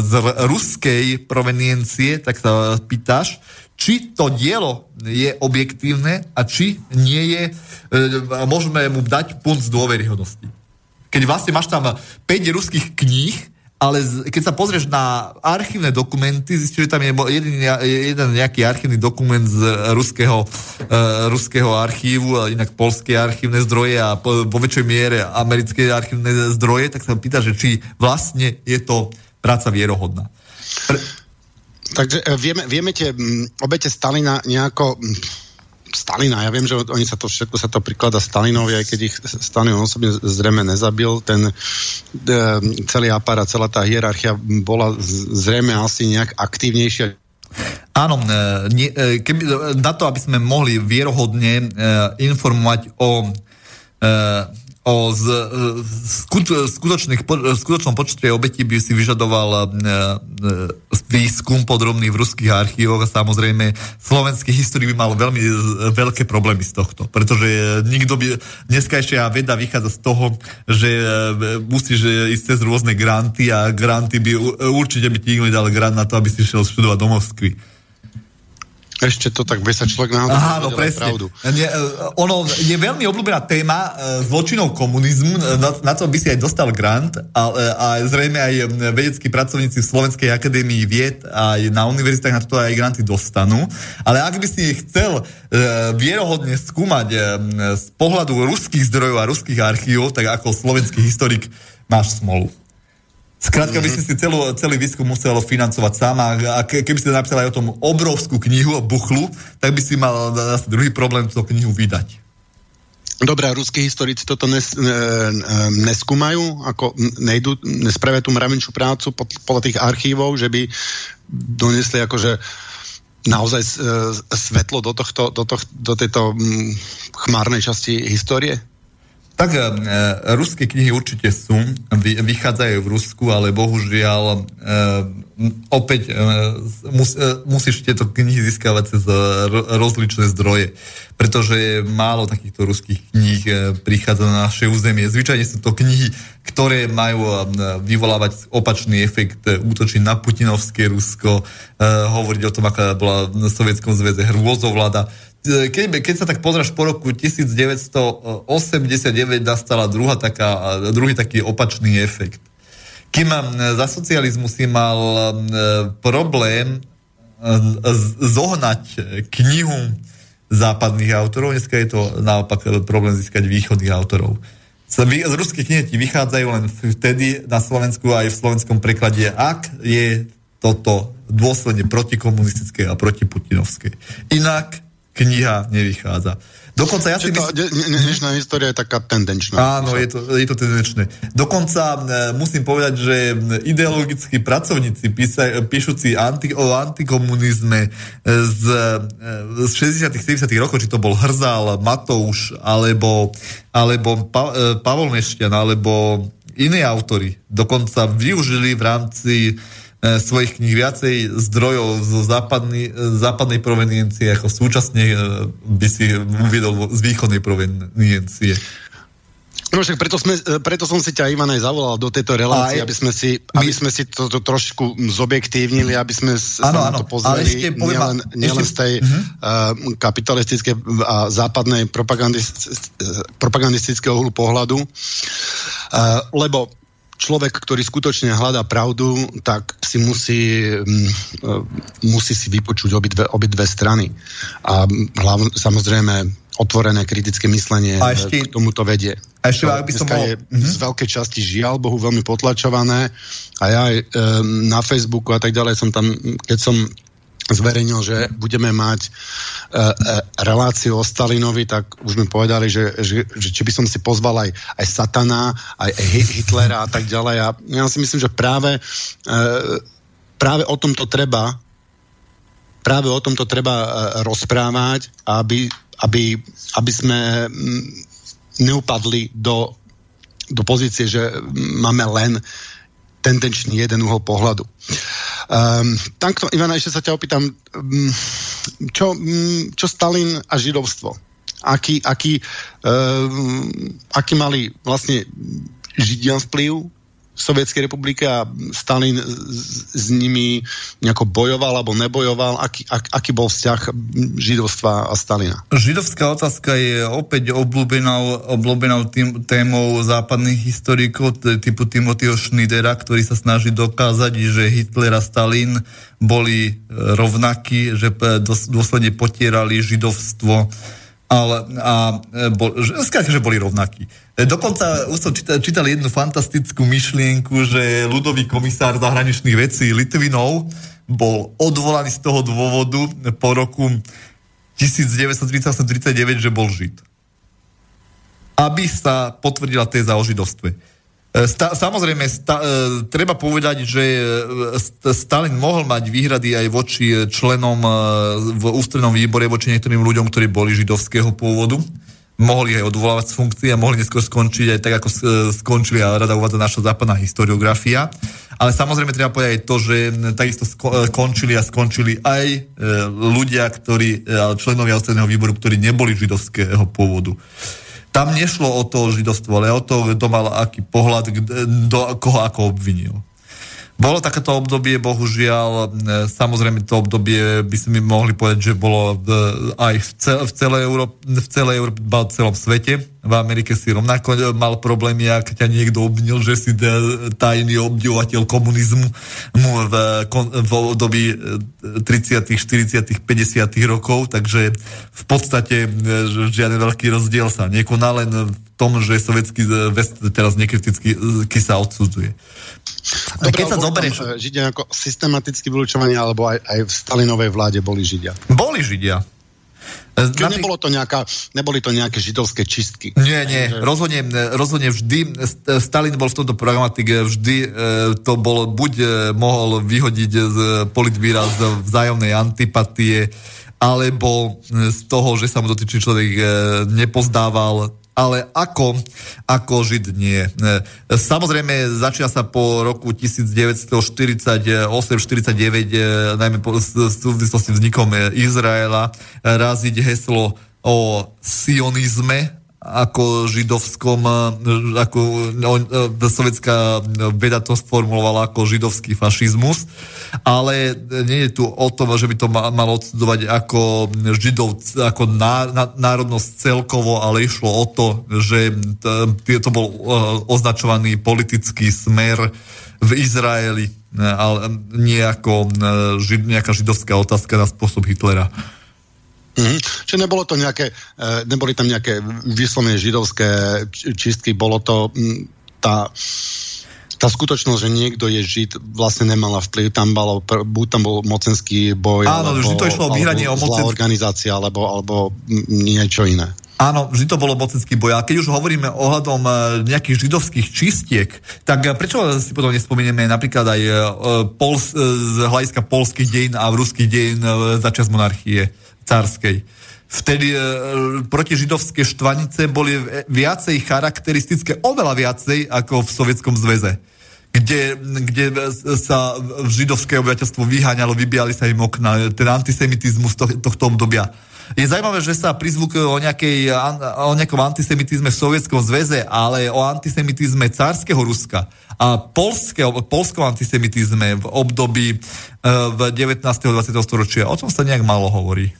z ruskej proveniencie, tak sa pýtaš, či to dielo je objektívne a či nie je, e, môžeme mu dať punt z dôveryhodnosti. Keď vlastne máš tam 5 ruských kníh, ale keď sa pozrieš na archívne dokumenty, zistíš, že tam je jeden, jeden nejaký archívny dokument z ruského, uh, ruského archívu, a inak polské archívne zdroje a po, vo väčšej miere americké archívne zdroje, tak sa pýta, že či vlastne je to práca vierohodná. Pre... Takže e, vieme, vieme tie obete Stalina nejako Stalina, ja viem, že oni sa to všetko sa to priklada Stalinovi, aj keď ich Stalin osobne zrejme nezabil, ten e, celý aparát, celá tá hierarchia bola zrejme asi nejak aktívnejšia. Áno, e, nie, e, keby, na to, aby sme mohli vierohodne e, informovať o e, o z, skut, skutočných, skutočnom počte obetí by si vyžadoval výskum podrobný v ruských archívoch a samozrejme slovenský histórii by mal veľmi veľké problémy z tohto, pretože nikto by, dneskajšia veda vychádza z toho, že musíš ísť cez rôzne granty a granty by určite by ti nikto nedal grant na to, aby si šiel študovať do Moskvy. Ešte to tak by sa človek náhodou Áno, presne. Pravdu. Nie, e, ono je veľmi obľúbená téma e, zločinov komunizmu, e, na, na to by si aj dostal grant a, a zrejme aj vedeckí pracovníci v Slovenskej akadémii vied aj na univerzitách na to aj granty dostanú. Ale ak by si chcel vierohodne skúmať z pohľadu ruských zdrojov a ruských archívov, tak ako slovenský historik máš smolu. Skrátka by si si celú, celý výskum musel financovať sám a keby ste napísali aj o tom obrovskú knihu o buchlu, tak by si mal zase druhý problém tú knihu vydať. Dobre, ruskí historici toto nes, ne, neskúmajú, ako nejdu, nespravia tú mravenčú prácu podľa tých archívov, že by donesli akože naozaj e, svetlo do, tohto, do, tohto, do tejto chmárnej časti histórie? Tak e, ruské knihy určite sú, vy, vychádzajú v Rusku, ale bohužiaľ e, opäť e, mus, e, musíš tieto knihy získavať cez e, rozličné zdroje, pretože málo takýchto ruských kníh e, prichádza na naše územie. Zvyčajne sú to knihy, ktoré majú e, vyvolávať opačný efekt, e, útočiť na putinovské Rusko, e, hovoriť o tom, aká bola v Sovietskom zväze hrôzovláda keď, keď sa tak pozráš po roku 1989 nastala druhá taká, druhý taký opačný efekt. Kým za socializmu si mal problém zohnať knihu západných autorov, dneska je to naopak problém získať východných autorov. Z, z ruských knih ti vychádzajú len vtedy na Slovensku aj v slovenskom preklade, ak je toto dôsledne protikomunistické a protiputinovské. Inak kniha nevychádza. Dokonca ja si myslím... Dnešná história je taká tendenčná. Áno, je to, je to tendenčné. Dokonca e, musím povedať, že ideologickí pracovníci písa, píšuci anti, o antikomunizme e, z, e, z 60 70 rokov, či to bol Hrzal, Matouš, alebo, alebo pa, Pavol Mešťan, alebo iní autory, dokonca využili v rámci svojich kníh viacej zdrojov zo západný, e, západnej proveniencie, ako súčasne e, by si uviedol z východnej proveniencie. No však preto, sme, preto som si ťa, Ivan, aj zavolal do tejto relácie, aj, aby sme si, my, aby sme si to, to trošku zobjektívnili, aby sme ano, sa na to pozreli ešte, nielen, nielen z tej uh-huh. uh, kapitalistickej a západnej propagandistického uhlu pohľadu. Uh, lebo človek, ktorý skutočne hľadá pravdu, tak si musí, um, musí si vypočuť obidve, obidve strany. A hlavne, samozrejme, otvorené kritické myslenie a ešte, k tomuto vedie. A ešte, ak by som bol... je mm-hmm. z veľkej časti žiaľ Bohu veľmi potlačované a ja um, na Facebooku a tak ďalej som tam, keď som zverejnil, že budeme mať e, e, reláciu o Stalinovi, tak už mi povedali, že, že, že či by som si pozval aj, aj Satana, aj, Hitlera a tak ďalej. A ja si myslím, že práve, e, práve o tomto treba práve o tomto treba rozprávať, aby, aby, aby sme mm, neupadli do, do pozície, že máme len tendenčný jeden uhol pohľadu. Um, takto, Ivana, ešte sa ťa opýtam, um, čo, um, čo Stalin a židovstvo? Aký, aký, um, aký mali vlastne židia vplyv Sovietskej republike a Stalin s, s nimi nejako bojoval alebo nebojoval? Aký, ak, aký bol vzťah židovstva a Stalina? Židovská otázka je opäť obľúbenou, obľúbenou tým, témou západných historikov typu Timothyho Schneidera, ktorý sa snaží dokázať, že Hitler a Stalin boli e, rovnakí, že dôsledne potierali židovstvo ale, a e, bol, skrátka, že boli rovnakí. E, dokonca už som čítal, čítal jednu fantastickú myšlienku, že ľudový komisár zahraničných vecí Litvinov bol odvolaný z toho dôvodu po roku 1938-39, že bol žid. Aby sa potvrdila téza o židovstve. E, sta, samozrejme, sta, e, treba povedať, že e, Stalin mohol mať výhrady aj voči členom v ústrednom výbore, voči niektorým ľuďom, ktorí boli židovského pôvodu. Mohli aj odvolávať z funkcie a mohli neskôr skončiť aj tak, ako skončili a rada uvádza naša západná historiografia. Ale samozrejme treba povedať aj to, že takisto skončili a skončili aj ľudia, ktorí, členovia ústredného výboru, ktorí neboli židovského pôvodu. Tam nešlo o to židovstvo, ale o to, kto mal aký pohľad, do koho ako obvinil. Bolo takéto obdobie, bohužiaľ, e, samozrejme to obdobie by sme mohli povedať, že bolo aj v, cel, v celej Európe, v celej Európe, v celom svete. V Amerike si rovnako mal problémy, ak ťa niekto obvinil, že si tajný obdivovateľ komunizmu v, v období 30., 40., 50. rokov, takže v podstate e, žiaden veľký rozdiel sa nekoná, len v tom, že sovietský vest teraz nekriticky e, sa odsudzuje. Dobre, keď sa zoberieš... Židia ako systematicky vylúčovaní, alebo aj, aj v Stalinovej vláde boli Židia? Boli Židia. Keď nebolo to nejaká, neboli to nejaké židovské čistky. Nie, nie, rozhodne, rozhodne vždy, Stalin bol v tomto programatike, vždy e, to bol, buď e, mohol vyhodiť z politbíra z vzájomnej antipatie, alebo z toho, že sa mu dotyčný človek e, nepozdával, ale ako, ako Žid nie. E, samozrejme, začína sa po roku 1948-49, e, najmä po súvislosti vznikom Izraela, raziť heslo o sionizme, ako židovskom, e, ako no, e, sovietská veda to sformulovala ako židovský fašizmus, ale nie je tu o tom, že by to malo odsudzovať ako židov, ako ná, národnosť celkovo, ale išlo o to, že to bol e, označovaný politický smer v Izraeli, ale nie ako nejaká židovská otázka na spôsob Hitlera. Mm-hmm. Čiže nebolo to nejaké, e, neboli tam nejaké vyslovene židovské čistky, bolo to m, tá tá skutočnosť, že niekto je žid, vlastne nemala vplyv. Tam bolo, buď tam bol mocenský boj, Áno, alebo, vždy to išlo o vyhranie o mocenský... organizácia, alebo, alebo niečo iné. Áno, vždy to bolo mocenský boj. A keď už hovoríme ohľadom e, nejakých židovských čistiek, tak e, prečo si potom nespomenieme napríklad aj Pols, z hľadiska polských dejín a ruských dejín začas monarchie? Cárskej. Vtedy e, protižidovské štvanice boli viacej charakteristické, oveľa viacej ako v Sovietskom zväze. Kde, kde sa židovské obyvateľstvo vyháňalo, vybíjali sa im okna, ten antisemitizmus to, tohto obdobia. Je zaujímavé, že sa prizvukujú o, nejakej, o nejakom antisemitizme v Sovietskom zväze, ale o antisemitizme cárskeho Ruska a polského, polskom antisemitizme v období e, v 19. a 20. storočia. O tom sa nejak málo hovorí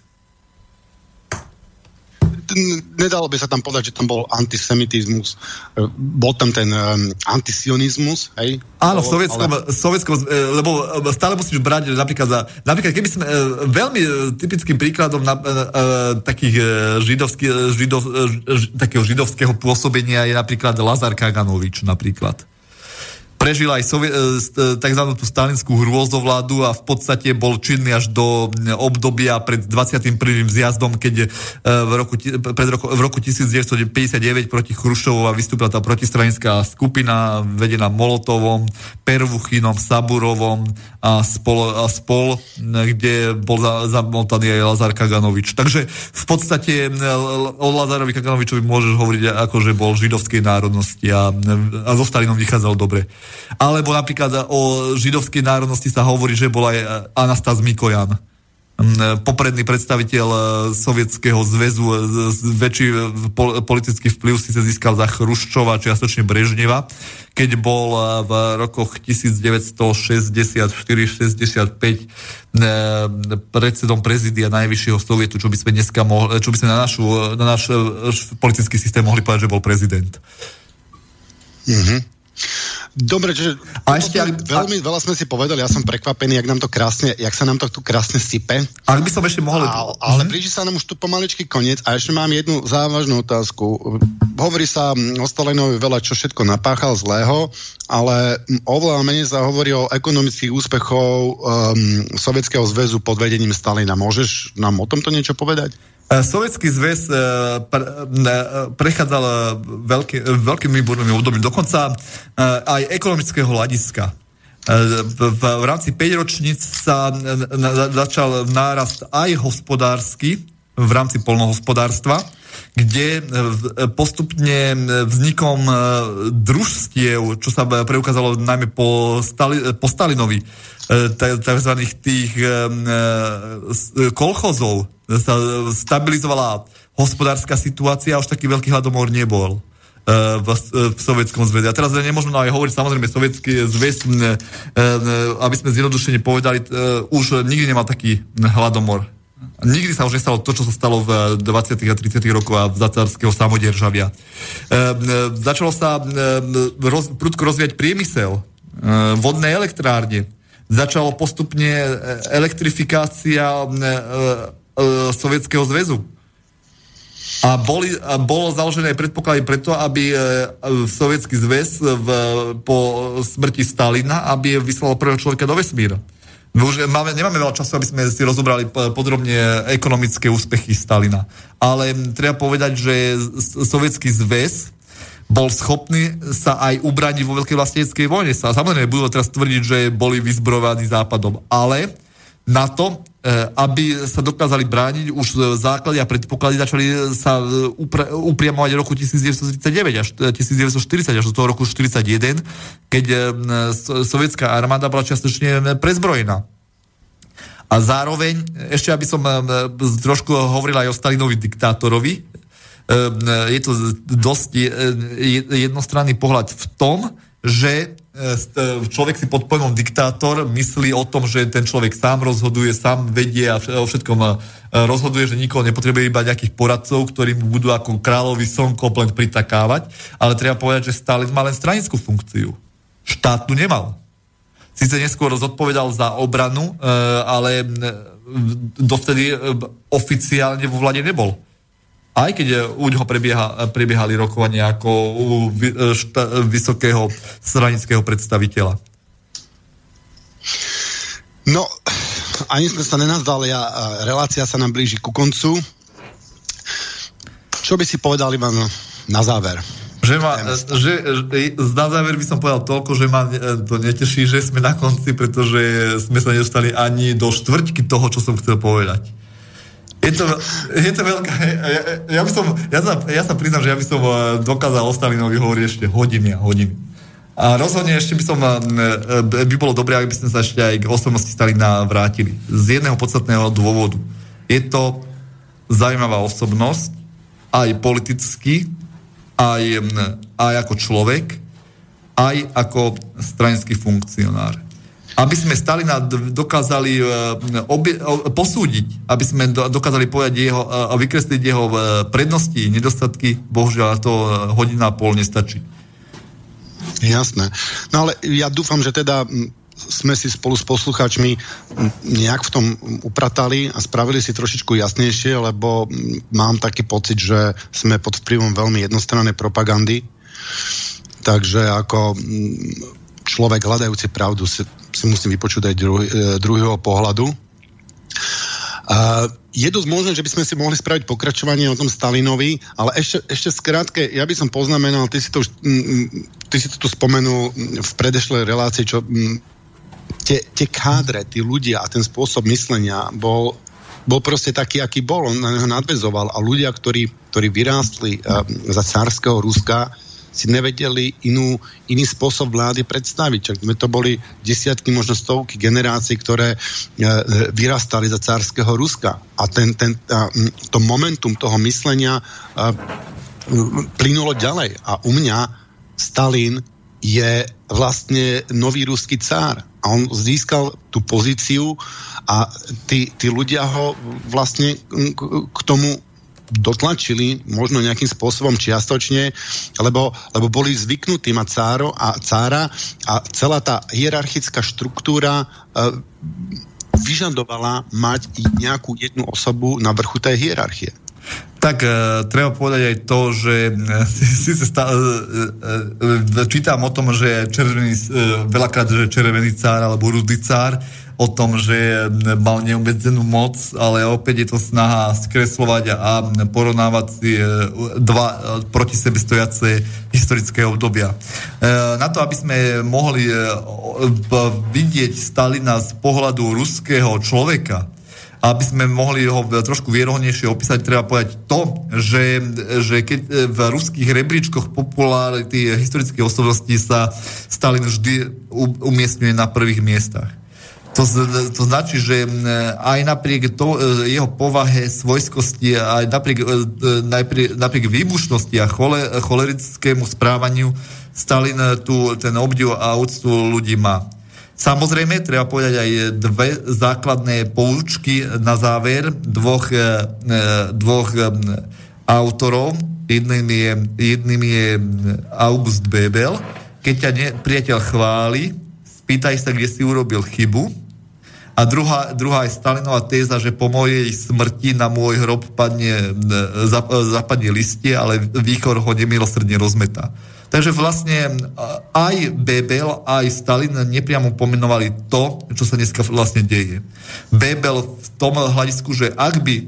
nedalo by sa tam povedať, že tam bol antisemitizmus, e, bol tam ten um, antisionizmus, hej? Áno, v sovietskom, ale... sovietskom, e, lebo stále musíš brať napríklad za, napríklad keby sme, veľmi typickým príkladom na, takých židovský, židov, uh, takého židovského pôsobenia je napríklad Lazar Kaganovič napríklad prežil aj sovie, tzv. tú stalinskú hrôzovládu a v podstate bol činný až do obdobia pred 21. zjazdom, keď v roku, pred roku, v roku 1959 proti Chruščovu vystúpila tá protistranická skupina vedená Molotovom, Pervuchinom, Saburovom a spol, a spol kde bol zamotaný aj Lazar Kaganovič. Takže v podstate o Lazarovi Kaganovičovi môžeš hovoriť ako, že bol židovskej národnosti a, a so Stalinom vychádzal dobre. Alebo napríklad o židovskej národnosti sa hovorí, že bol aj Anastas Mikojan popredný predstaviteľ e, Sovietskeho zväzu, e, väčší politický vplyv si sa získal za Chruščova, čiastočne Brežneva, keď bol e, v rokoch 1964-65 predsedom prezidia najvyššieho sovietu, čo by sme dneska mohli, čo by sme na, našu, na náš politický systém mohli povedať, že bol prezident. Mm-hmm. Dobre, že a ešte, ak, veľmi veľa sme si povedali, ja som prekvapený, jak, nám to krásne, jak sa nám to tu krásne sype. Ak by som ešte mohol... A, ale mm-hmm. blíži sa nám už tu pomaličky koniec a ešte mám jednu závažnú otázku. Hovorí sa o Stalinovi veľa, čo všetko napáchal zlého, ale oveľa menej sa hovorí o ekonomických úspechov um, Sovietskeho zväzu pod vedením Stalina. Môžeš nám o tomto niečo povedať? E, Sovietský zväz e, e, prechádzal veľký, veľkými burnými obdobím, dokonca aj ekonomického hľadiska. V rámci 5 ročníc sa začal nárast aj hospodársky v rámci polnohospodárstva, kde postupne vznikom družstiev, čo sa preukázalo najmä po, Stali, po Stalinovi, tzv. tých kolchozov, sa stabilizovala hospodárska situácia a už taký veľký hladomor nebol e, v, v Sovietskom zväze. A teraz nemôžeme aj hovoriť, samozrejme, Sovietský zväz, e, aby sme zjednodušene povedali, e, už nikdy nemal taký hladomor. Nikdy sa už nestalo to, čo sa stalo v 20. a 30. rokoch a v zacarského samodieržavia. Začalo sa roz, prudko rozvíjať priemysel, vodné elektrárne, začalo postupne elektrifikácia e, Sovietskeho zväzu. A, boli, a bolo založené predpoklady preto, aby e, Sovietský zväz v, po smrti Stalina, aby vyslal prvého človeka do vesmíra. Už máme, nemáme veľa času, aby sme si rozobrali podrobne ekonomické úspechy Stalina. Ale treba povedať, že Sovietský zväz bol schopný sa aj ubraniť vo veľkej vlasteneckej vojne. Samozrejme, budú teraz tvrdiť, že boli vyzbrojovaní západom, ale na to, e, aby sa dokázali brániť, už základy a predpoklady začali sa e, upra- upriamovať roku 1939 až 1940 e, až do toho roku 1941, keď sovietská armáda bola čiastočne prezbrojená. A zároveň, ešte aby som trošku hovoril aj o Stalinovi diktátorovi, je to dosť jednostranný pohľad v tom, že človek si pod pojmom diktátor myslí o tom, že ten človek sám rozhoduje, sám vedie a o všetkom e, rozhoduje, že nikoho nepotrebuje iba nejakých poradcov, ktorí mu budú ako kráľový slnko len pritakávať. Ale treba povedať, že Stalin má len stranickú funkciu. Štátnu nemal. Sice neskôr zodpovedal za obranu, e, ale dovtedy oficiálne vo vlade nebol aj keď u ňoho prebieha, prebiehali rokovania ako u šta, vysokého stranického predstaviteľa. No, ani sme sa nenazdali a relácia sa nám blíži ku koncu. Čo by si povedal, Ivan, na záver? Že ma, že, na záver by som povedal toľko, že ma to neteší, že sme na konci, pretože sme sa nedostali ani do štvrťky toho, čo som chcel povedať. Je to, je to veľká... Ja, ja, by som, ja, sa, ja sa priznám, že ja by som eh, dokázal o Stalinovi hovoriť ešte hodiny a hodiny. A rozhodne ešte by som, eh, by bolo dobré, aby sme sa ešte aj k osobnosti Stalina vrátili. Z jedného podstatného dôvodu. Je to zaujímavá osobnosť, aj politicky, aj, aj ako človek, aj ako stranický funkcionár aby sme Stalina dokázali e, obie, posúdiť, aby sme dokázali povedať jeho, a vykresliť jeho e, prednosti, nedostatky, bohužiaľ to e, hodina a pol nestačí. Jasné. No ale ja dúfam, že teda sme si spolu s poslucháčmi nejak v tom upratali a spravili si trošičku jasnejšie, lebo mám taký pocit, že sme pod vplyvom veľmi jednostrannej propagandy. Takže ako človek hľadajúci pravdu si, si musím vypočuť aj druhý, druhého pohľadu. Uh, je dosť možné, že by sme si mohli spraviť pokračovanie o tom Stalinovi, ale ešte, ešte skrátke, ja by som poznamenal, ty si to, mm, ty si to tu spomenul v predešlej relácii, čo mm, tie, tie kádre, tí ľudia a ten spôsob myslenia bol, bol proste taký, aký bol. On na neho nadvezoval a ľudia, ktorí, ktorí vyrástli uh, za cárskeho Ruska, si nevedeli inú, iný spôsob vlády predstaviť. Čak sme to boli desiatky, možno stovky generácií, ktoré e, vyrastali za cárskeho Ruska. A ten, ten, a, to momentum toho myslenia a, plynulo ďalej. A u mňa Stalin je vlastne nový ruský cár. A on získal tú pozíciu a tí, tí ľudia ho vlastne k tomu dotlačili možno nejakým spôsobom čiastočne, lebo, lebo boli zvyknutí mať cáro a cára a celá tá hierarchická štruktúra e, vyžadovala mať nejakú jednu osobu na vrchu tej hierarchie. Tak e, treba povedať aj to, že e, si sa stá, e, e, čítam o tom, že červený, e, veľakrát, že červený cár alebo rudý cár o tom, že mal neobmedzenú moc, ale opäť je to snaha skreslovať a porovnávať si e, dva e, proti sebe stojace historické obdobia. E, na to, aby sme mohli vidieť Stalina z pohľadu ruského človeka, aby sme mohli ho trošku vierohodnejšie opísať, treba povedať to, že, že keď v ruských rebríčkoch popularity historických osobností sa Stalin vždy umiestňuje na prvých miestach. To, to značí, že aj napriek to, e, jeho povahe, svojskosti, aj napriek, e, napriek, napriek výbušnosti a chole, cholerickému správaniu Stalin tu ten obdiv a úctu ľudí má. Samozrejme, treba povedať aj dve základné poučky na záver dvoch, e, dvoch autorov. Jedným je, jedným je August Bebel. Keď ťa ne, priateľ chváli, spýtaj sa, kde si urobil chybu a druhá, druhá je Stalinová téza, že po mojej smrti na môj hrob padne, e, zapadne listie, ale výchor ho nemilosrdne rozmetá. Takže vlastne e, aj Bebel, aj Stalin nepriamo pomenovali to, čo sa dneska vlastne deje. Bebel v tom hľadisku, že ak by e,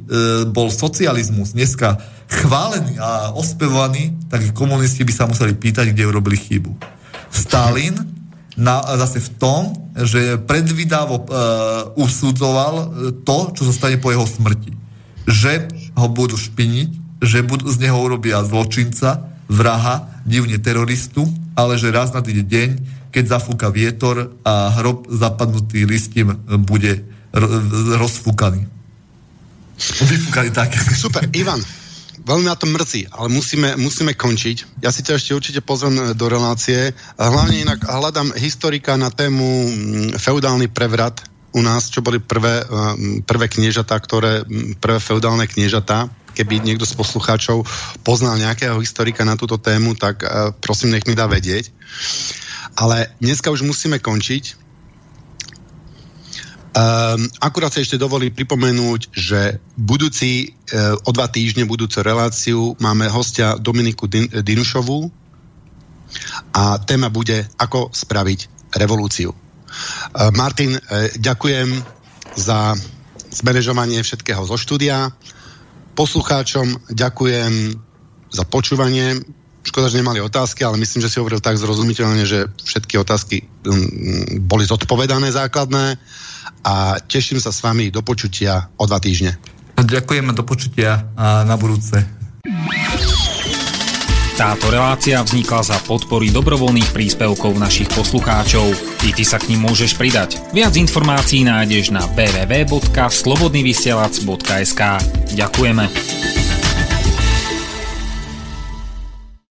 bol socializmus dneska chválený a ospevovaný, tak komunisti by sa museli pýtať, kde urobili chybu. Stalin na, zase v tom, že predvídavo uh, usudzoval e, to, čo sa stane po jeho smrti. Že ho budú špiniť, že budú, z neho urobia zločinca, vraha, divne teroristu, ale že raz na týde deň, keď zafúka vietor a hrob zapadnutý listím bude rozfúkaný. Vyfúkaný tak. Super, Ivan, veľmi na to mrzí, ale musíme, musíme končiť. Ja si ťa ešte určite pozvem e, do relácie. Hlavne inak hľadám historika na tému mm, feudálny prevrat u nás, čo boli prvé, e, prvé kniežatá, ktoré, prvé feudálne kniežatá. Keby niekto z poslucháčov poznal nejakého historika na túto tému, tak e, prosím, nech mi dá vedieť. Ale dneska už musíme končiť. Um, akurát sa ešte dovolí pripomenúť, že budúci, uh, o dva týždne budúcu reláciu máme hostia Dominiku Din- Dinušovú a téma bude Ako spraviť revolúciu. Uh, Martin, uh, ďakujem za zmanéžovanie všetkého zo štúdia. Poslucháčom ďakujem za počúvanie. Škoda, že nemali otázky, ale myslím, že si hovoril tak zrozumiteľne, že všetky otázky um, boli zodpovedané základné a teším sa s vami do počutia o dva týždne. Ďakujem do počutia a na budúce. Táto relácia vznikla za podpory dobrovoľných príspevkov našich poslucháčov. I ty sa k ním môžeš pridať. Viac informácií nájdeš na www.slobodnyvysielac.sk Ďakujeme.